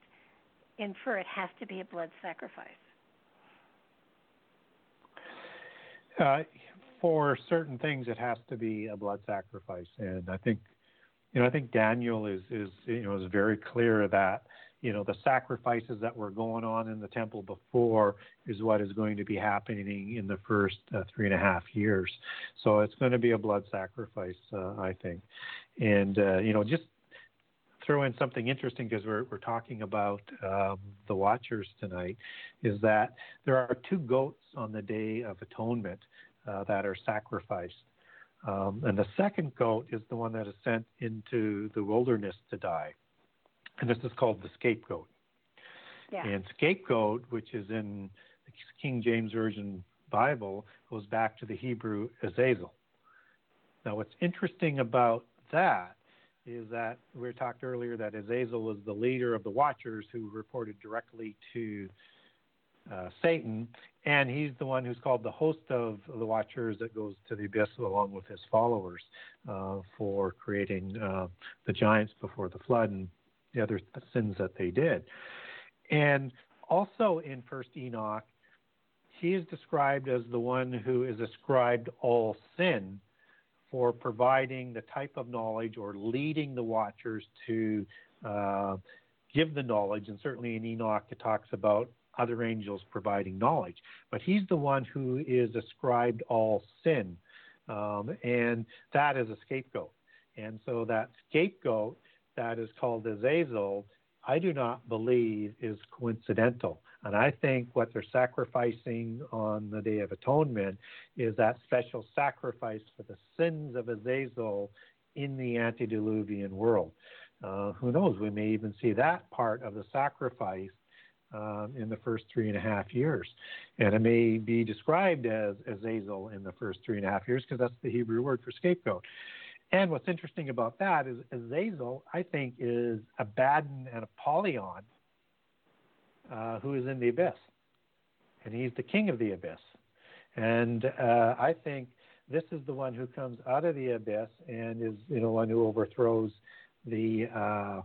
A: infer it has to be a blood sacrifice?
B: Uh, for certain things, it has to be a blood sacrifice, and I think, you know, I think Daniel is is you know is very clear that you know the sacrifices that were going on in the temple before is what is going to be happening in the first uh, three and a half years. So it's going to be a blood sacrifice, uh, I think, and uh, you know just throw in something interesting because we're, we're talking about um, the Watchers tonight, is that there are two goats on the Day of Atonement uh, that are sacrificed. Um, and the second goat is the one that is sent into the wilderness to die. And this is called the scapegoat.
A: Yeah.
B: And scapegoat, which is in the King James Version Bible, goes back to the Hebrew Azazel. Now, what's interesting about that is that we talked earlier that Azazel was the leader of the Watchers who reported directly to uh, Satan, and he's the one who's called the host of the Watchers that goes to the abyss along with his followers uh, for creating uh, the giants before the flood and the other sins that they did. And also in First Enoch, he is described as the one who is ascribed all sin for providing the type of knowledge or leading the watchers to uh, give the knowledge. And certainly in Enoch, it talks about other angels providing knowledge. But he's the one who is ascribed all sin. Um, and that is a scapegoat. And so that scapegoat that is called Azazel, I do not believe is coincidental. And I think what they're sacrificing on the Day of Atonement is that special sacrifice for the sins of Azazel in the antediluvian world. Uh, who knows? We may even see that part of the sacrifice um, in the first three and a half years. And it may be described as Azazel in the first three and a half years because that's the Hebrew word for scapegoat. And what's interesting about that is Azazel, I think, is Abaddon and Apollyon uh, who is in the abyss, and he's the king of the abyss. And uh, I think this is the one who comes out of the abyss and is you know one who overthrows the uh,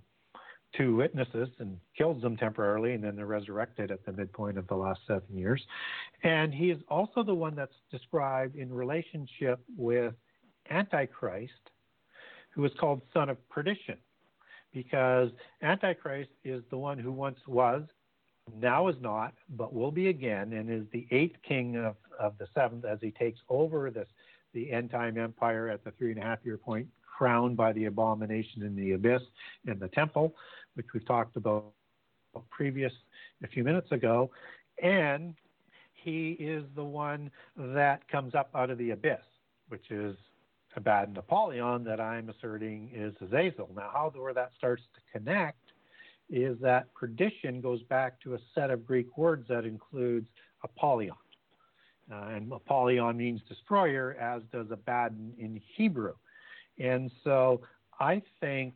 B: two witnesses and kills them temporarily, and then they're resurrected at the midpoint of the last seven years. And he is also the one that's described in relationship with Antichrist, who is called son of perdition, because Antichrist is the one who once was now is not, but will be again, and is the eighth king of, of the seventh as he takes over this the end time empire at the three and a half year point, crowned by the abomination in the abyss in the temple, which we've talked about previous a few minutes ago, and he is the one that comes up out of the abyss, which is Abaddon Apollyon that I'm asserting is Azazel. Now, how where that starts to connect is that perdition goes back to a set of Greek words that includes Apollyon. uh, and Apollyon means destroyer, as does Abaddon in Hebrew. And so I think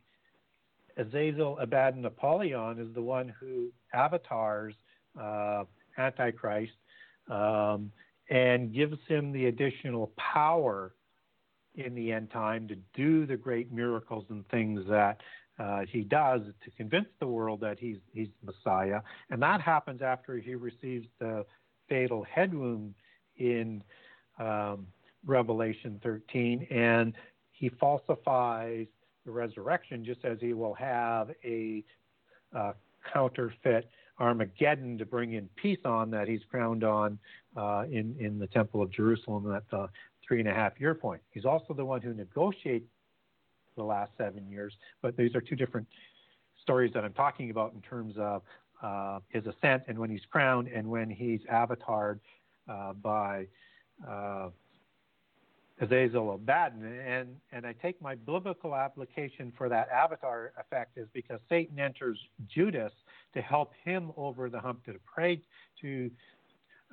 B: Azazel, Abaddon, Apollyon is the one who avatars uh, Antichrist um, and gives him the additional power in the end time to do the great miracles and things that uh, he does to convince the world that he's he's Messiah, and that happens after he receives the fatal head wound in um, Revelation 13, and he falsifies the resurrection, just as he will have a uh, counterfeit Armageddon to bring in peace on that he's crowned on uh, in in the Temple of Jerusalem at the three and a half year point. He's also the one who negotiates the last seven years, but these are two different stories that I'm talking about in terms of uh, his ascent and when he's crowned and when he's avatared uh, by uh, Azazel Abaddon. And, and I take my biblical application for that avatar effect is because Satan enters Judas to help him over the hump to pray to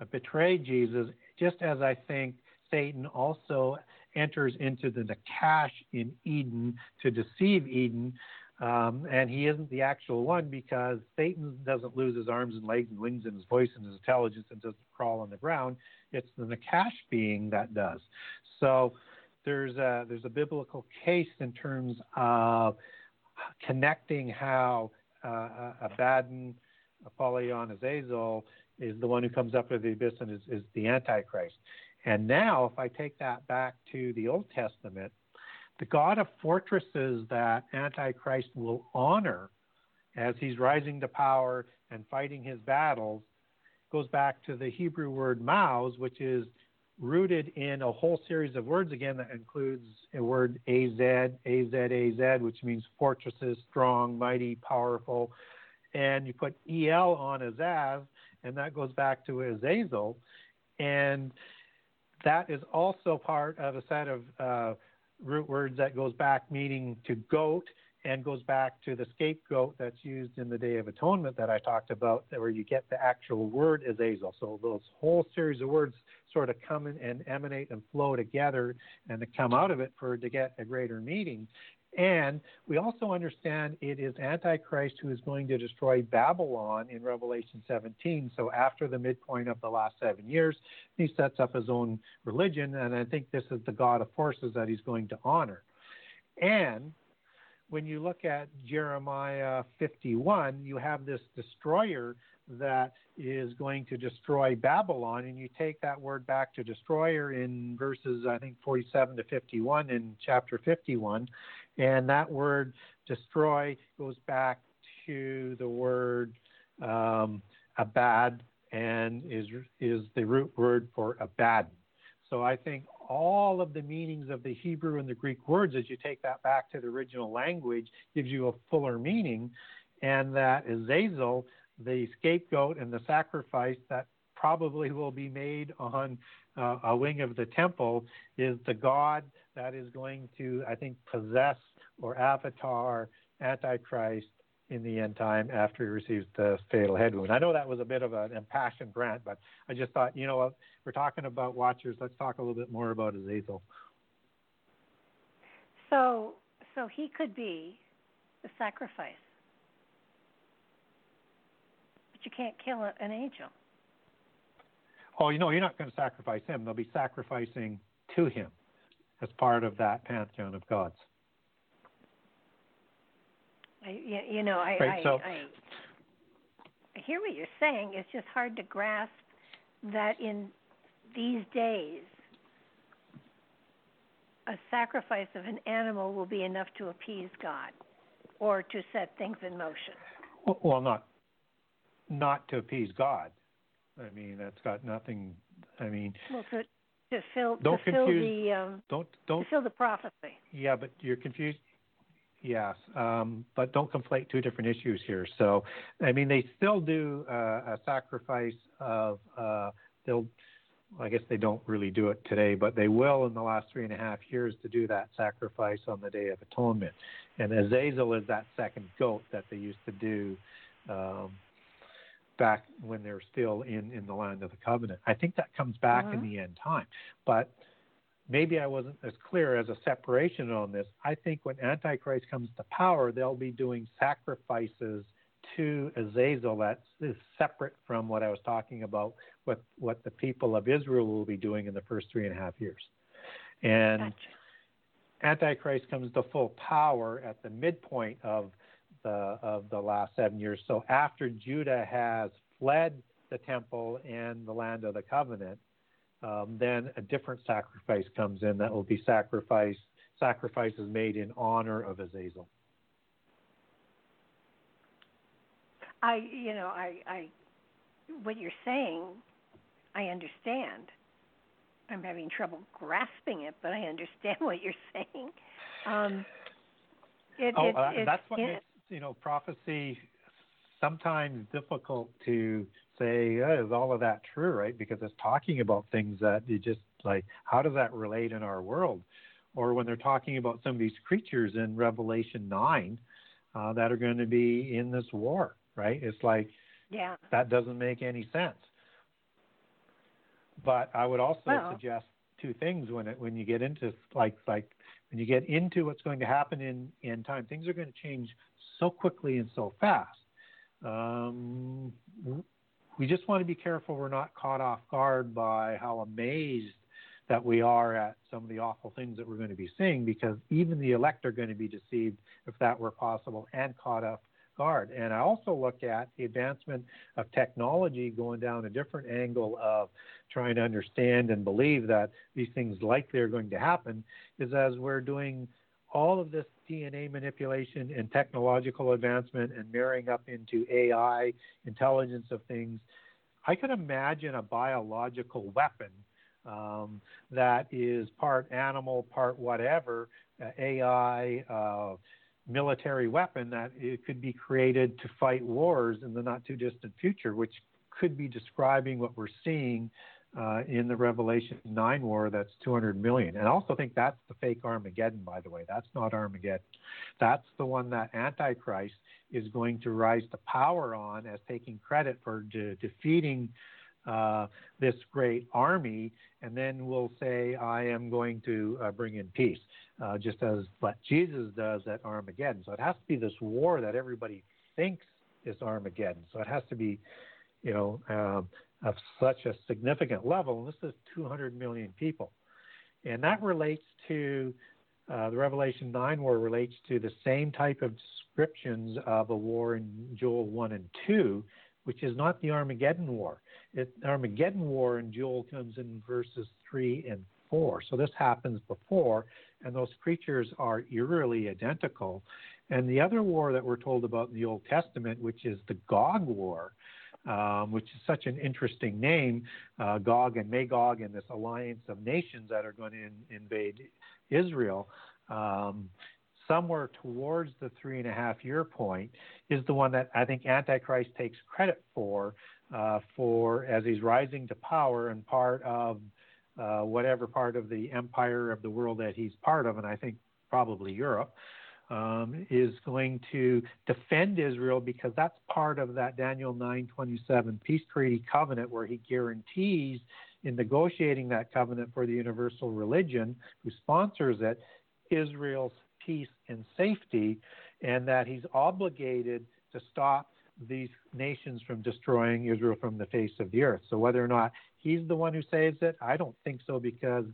B: uh, betray Jesus, just as I think Satan also enters into the nachash in Eden to deceive Eden. Um, and he isn't the actual one because Satan doesn't lose his arms and legs and wings and his voice and his intelligence and doesn't crawl on the ground. It's the nachash being that does. So there's a, there's a biblical case in terms of connecting how uh, Abaddon, Apollyon, Azazel is the one who comes up to the abyss and is, is the Antichrist. And now, if I take that back to the Old Testament, the God of fortresses that Antichrist will honor as he's rising to power and fighting his battles goes back to the Hebrew word maus, which is rooted in a whole series of words again that includes a word az, az, az, which means fortresses, strong, mighty, powerful. And you put el on azaz, and that goes back to Azazel. And that is also part of a set of uh, root words that goes back meaning to goat and goes back to the scapegoat that's used in the Day of Atonement that I talked about, where you get the actual word Azazel. So those whole series of words sort of come and emanate and flow together and to come out of it for to get a greater meaning. And we also understand it is Antichrist who is going to destroy Babylon in Revelation 17. So after the midpoint of the last seven years, he sets up his own religion. And I think this is the God of forces that he's going to honor. And when you look at Jeremiah 51, you have this destroyer that is going to destroy Babylon. And you take that word back to destroyer in verses, I think, 47 to 51 in chapter 51. And that word destroy goes back to the word um, abad and is, is the root word for Abaddon. So I think all of the meanings of the Hebrew and the Greek words, as you take that back to the original language, gives you a fuller meaning. And that Azazel, the scapegoat and the sacrifice that probably will be made on uh, a wing of the temple, is the God that is going to, I think, possess or avatar Antichrist in the end time after he receives the fatal head wound. I know that was a bit of an impassioned rant, but I just thought, you know we're talking about watchers. Let's talk a little bit more about Azazel.
A: So, so he could be the sacrifice, but you can't kill an angel.
B: Oh, you know, you're not going to sacrifice him. They'll be sacrificing to him as part of that pantheon of gods.
A: I, you know, I,
B: right,
A: I,
B: so,
A: I, I hear what you're saying. It's just hard to grasp that in these days, a sacrifice of an animal will be enough to appease God or to set things in motion.
B: Well, not not to appease God. I mean, that's got nothing. I mean,
A: well, to to fill
B: don't
A: to
B: confuse,
A: fill the um,
B: don't don't
A: fill the prophecy.
B: Yeah, but you're confused. Yes, um, but don't conflate two different issues here. So, I mean, they still do uh, a sacrifice of uh, they'll. I guess they don't really do it today, but they will in the last three and a half years to do that sacrifice on the Day of Atonement. And Azazel is that second goat that they used to do um, back when they're still in, in the land of the covenant. I think that comes back in
A: Mhm.
B: the end time. But maybe I wasn't as clear as a separation on this. I think when Antichrist comes to power, they'll be doing sacrifices to Azazel that is separate from what I was talking about, what, what the people of Israel will be doing in the first three and a half years. And
A: Gotcha.
B: Antichrist comes to full power at the midpoint of the of the last seven years. So after Judah has fled the temple and the land of the covenant, um, then a different sacrifice comes in that will be sacrifice sacrifices made in honor of Azazel.
A: I, you know, I, I, what you're saying, I understand. I'm having trouble grasping it, but I understand what you're saying. Um, it,
B: oh,
A: it,
B: uh,
A: it,
B: that's what makes you know prophecy sometimes difficult to say oh, is all of that true, right? Because it's talking about things that you just like how does that relate in our world, or when they're talking about some of these creatures in Revelation nine uh, that are going to be in this war, right? It's like
A: yeah.
B: that doesn't make any sense. But I would also
A: Well-
B: suggest two things when it when you get into like like when you get into what's going to happen in in time, things are going to change so quickly and so fast. Um, we just want to be careful we're not caught off guard by how amazed that we are at some of the awful things that we're going to be seeing because even the elect are going to be deceived if that were possible and caught off guard. And I also look at the advancement of technology going down a different angle of trying to understand and believe that these things likely are going to happen is as we're doing all of this DNA manipulation and technological advancement and marrying up into AI, intelligence of things, I could imagine a biological weapon um, that is part animal, part whatever, uh, AI, uh, military weapon that it could be created to fight wars in the not too distant future, which could be describing what we're seeing uh, in the Revelation 9 war that's 200 million. And I also think that's the fake Armageddon, by the way. That's not Armageddon. That's the one that Antichrist is going to rise to power on as taking credit for de- defeating uh, this great army, and then will say, I am going to uh, bring in peace, uh, just as what Jesus does at Armageddon. So it has to be this war that everybody thinks is Armageddon. So it has to be, you know, um, of such a significant level. And this is 200 million people. And that relates to uh, the Revelation 9 war relates to the same type of descriptions of a war in Joel 1 and 2, which is not the Armageddon war. It, the Armageddon war in Joel comes in verses 3 and 4. So this happens before, and those creatures are eerily identical. And the other war that we're told about in the Old Testament, which is the Gog War, um, which is such an interesting name, uh, Gog and Magog, and this alliance of nations that are going to in, invade Israel, um, somewhere towards the three and a half year point, is the one that I think Antichrist takes credit for, uh, for as he's rising to power and part of uh, whatever part of the empire of the world that he's part of, and I think probably Europe um, is going to defend Israel because that's part of that Daniel 9:27 peace treaty covenant where he guarantees in negotiating that covenant for the universal religion who sponsors it Israel's peace and safety and that he's obligated to stop these nations from destroying Israel from the face of the earth. So whether or not he's the one who saves it, I don't think so because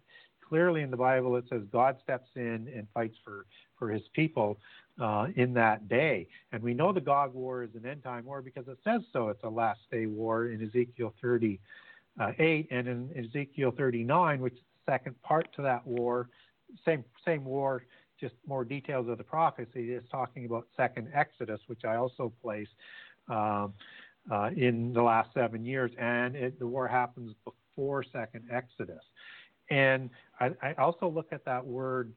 B: clearly in the Bible it says God steps in and fights for, for his people uh, in that day. And we know the Gog War is an end time war because it says so. It's a last day war in Ezekiel 38 and in Ezekiel 39, which is the second part to that war, same, same war, just more details of the prophecy is talking about second Exodus, which I also place um, uh, in the last seven years. And it, the war happens before second Exodus. And I, I also look at that word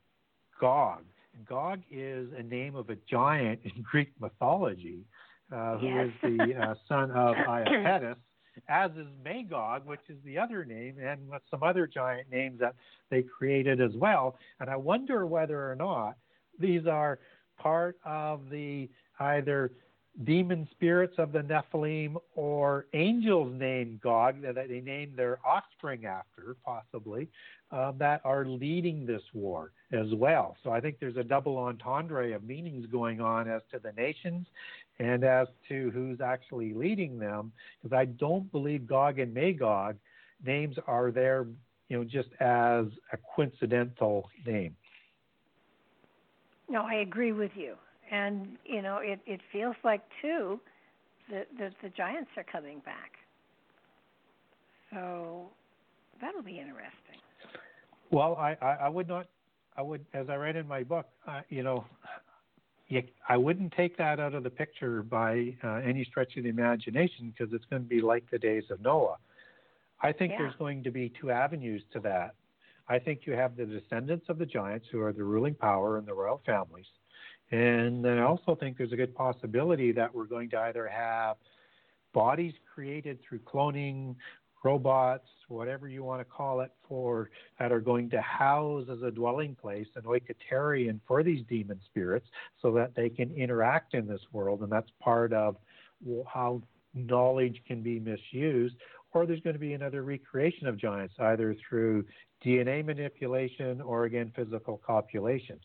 B: Gog. Gog is a name of a giant in Greek mythology, uh, who
A: Yes.
B: is the uh, son of Iapetus, as is Magog, which is the other name, and with some other giant names that they created as well. And I wonder whether or not these are part of the either demon spirits of the Nephilim or angels named Gog that they named their offspring after, possibly, uh, that are leading this war as well. So I think there's a double entendre of meanings going on as to the nations and as to who's actually leading them, because I don't believe Gog and Magog names are there, you know, just as a coincidental name.
A: No, I agree with you and you know it it feels like too that the, the giants are coming back so that'll be interesting
B: well i i, I would not i would as i read in my book uh, you know I wouldn't take that out of the picture by uh, any stretch of the imagination because it's going to be like the days of Noah. I think
A: yeah.
B: there's going to be two avenues to that. I think you have the descendants of the giants who are the ruling power in the royal families, and then I also think there's a good possibility that we're going to either have bodies created through cloning, robots, whatever you want to call it, for that are going to house as a dwelling place an oikoterion for these demon spirits, so that they can interact in this world, and that's part of how knowledge can be misused. Or there's going to be another recreation of giants, either through DNA manipulation or again physical copulation.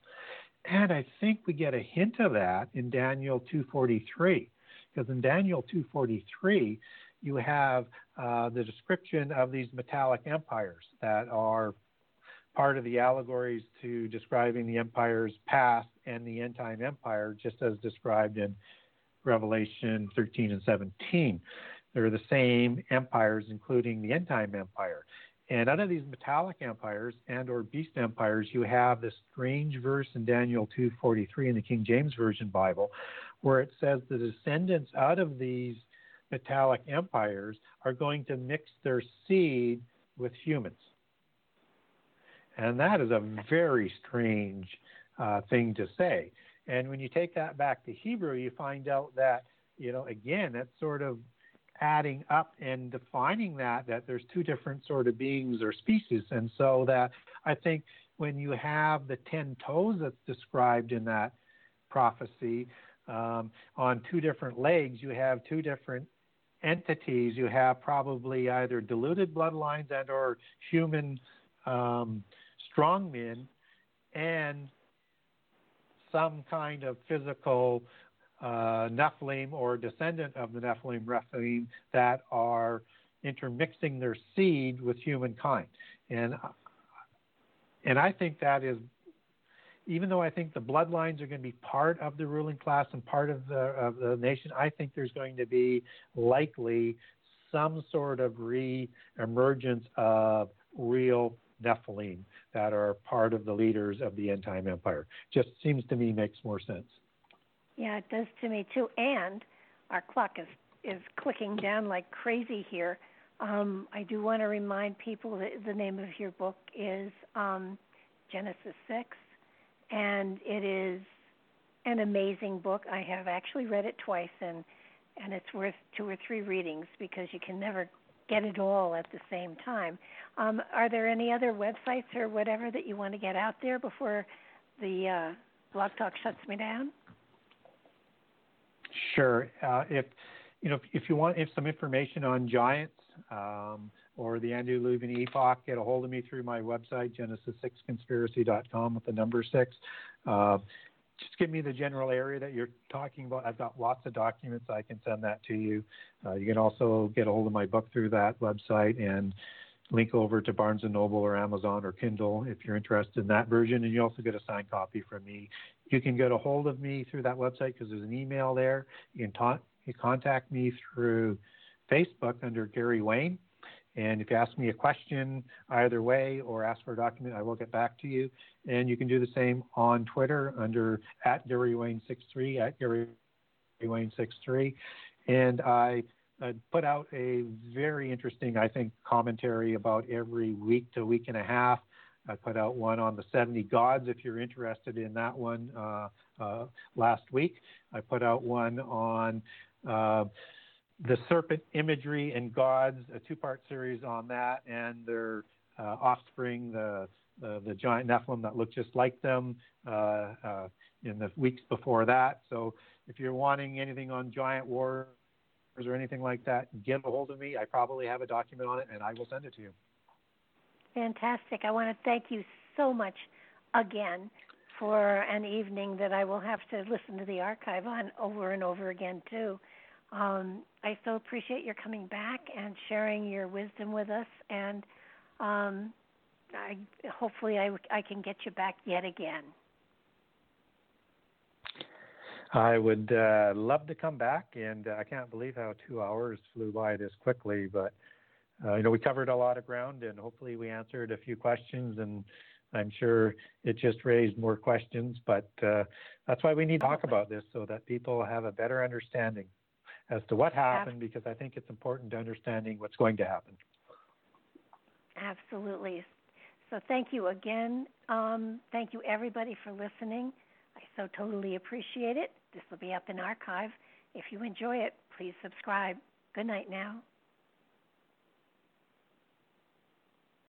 B: And I think we get a hint of that in Daniel 243, because in Daniel 243, you have uh, the description of these metallic empires that are part of the allegories to describing the empire's past and the end time empire, just as described in Revelation 13 and 17. They're the same empires, including the end time empire. And out of these metallic empires and or beast empires, you have this strange verse in Daniel 2:43 in the King James Version Bible, where it says the descendants out of these metallic empires are going to mix their seed with humans. And that is a very strange uh, thing to say. And when you take that back to Hebrew, you find out that, you know, again, that's sort of adding up and defining that that there's two different sort of beings or species. And so that i think when you have the 10 toes that's described in that prophecy um, on two different legs you have two different entities. You have probably either diluted bloodlines and or human um, strongmen and some kind of physical uh, Nephilim or descendant of the Nephilim, Rephaim, that are intermixing their seed with humankind. And and I think that is, even though I think the bloodlines are going to be part of the ruling class and part of the of the nation, I think there's going to be likely some sort of re-emergence of real Nephilim that are part of the leaders of the end time empire. Just seems to me makes more sense.
A: Yeah, it does to me too. And our clock is is clicking down like crazy here. Um, I do want to remind people that the name of your book is um, Genesis Six, and it is an amazing book. I have actually read it twice, and and it's worth two or three readings because you can never get it all at the same time. Um, are there any other websites or whatever that you want to get out there before the uh, blog talk shuts me down?
B: Sure. Uh, if you know, if, you want if some information on giants um, or the antediluvian epoch, get a hold of me through my website, genesis6conspiracy.com with the number six. Uh, just give me the general area that you're talking about. I've got lots of documents. I can send that to you. Uh, you can also get a hold of my book through that website and link over to Barnes and Noble or Amazon or Kindle if you're interested in that version. And you also get a signed copy from me you can get a hold of me through that website because there's an email there. You can you contact me through Facebook under Gary Wayne. And if you ask me a question either way or ask for a document, I will get back to you. And you can do the same on Twitter under at Gary Wayne63, at Gary Wayne63. And I uh, put out a very interesting, I think, commentary about every week to week and a half I put out one on the 70 gods if you're interested in that one uh, uh, last week. I put out one on uh, the serpent imagery and gods, a two part series on that, and their uh, offspring, the uh, the giant Nephilim that look just like them uh, in the weeks before that. So if you're wanting anything on giant wars or anything like that, get a hold of me. I probably have a document on it, and I will send it to you.
A: Fantastic. I want to thank you so much again for an evening that I will have to listen to the archive on over and over again too. Um, I so appreciate your coming back and sharing your wisdom with us, and um, I hopefully I, I can get you back yet again.
B: I would uh, love to come back, and uh, I can't believe how two hours flew by this quickly. But uh, you know, we covered a lot of ground, and hopefully, we answered a few questions. And I'm sure it just raised more questions. But uh, that's why we need to talk about this so that people have a better understanding as to what happened, because I think it's important to understanding what's going to happen.
A: Absolutely. So thank you again. Um, thank you everybody for listening. I so totally appreciate it. This will be up in archive. If you enjoy it, please subscribe. Good night now.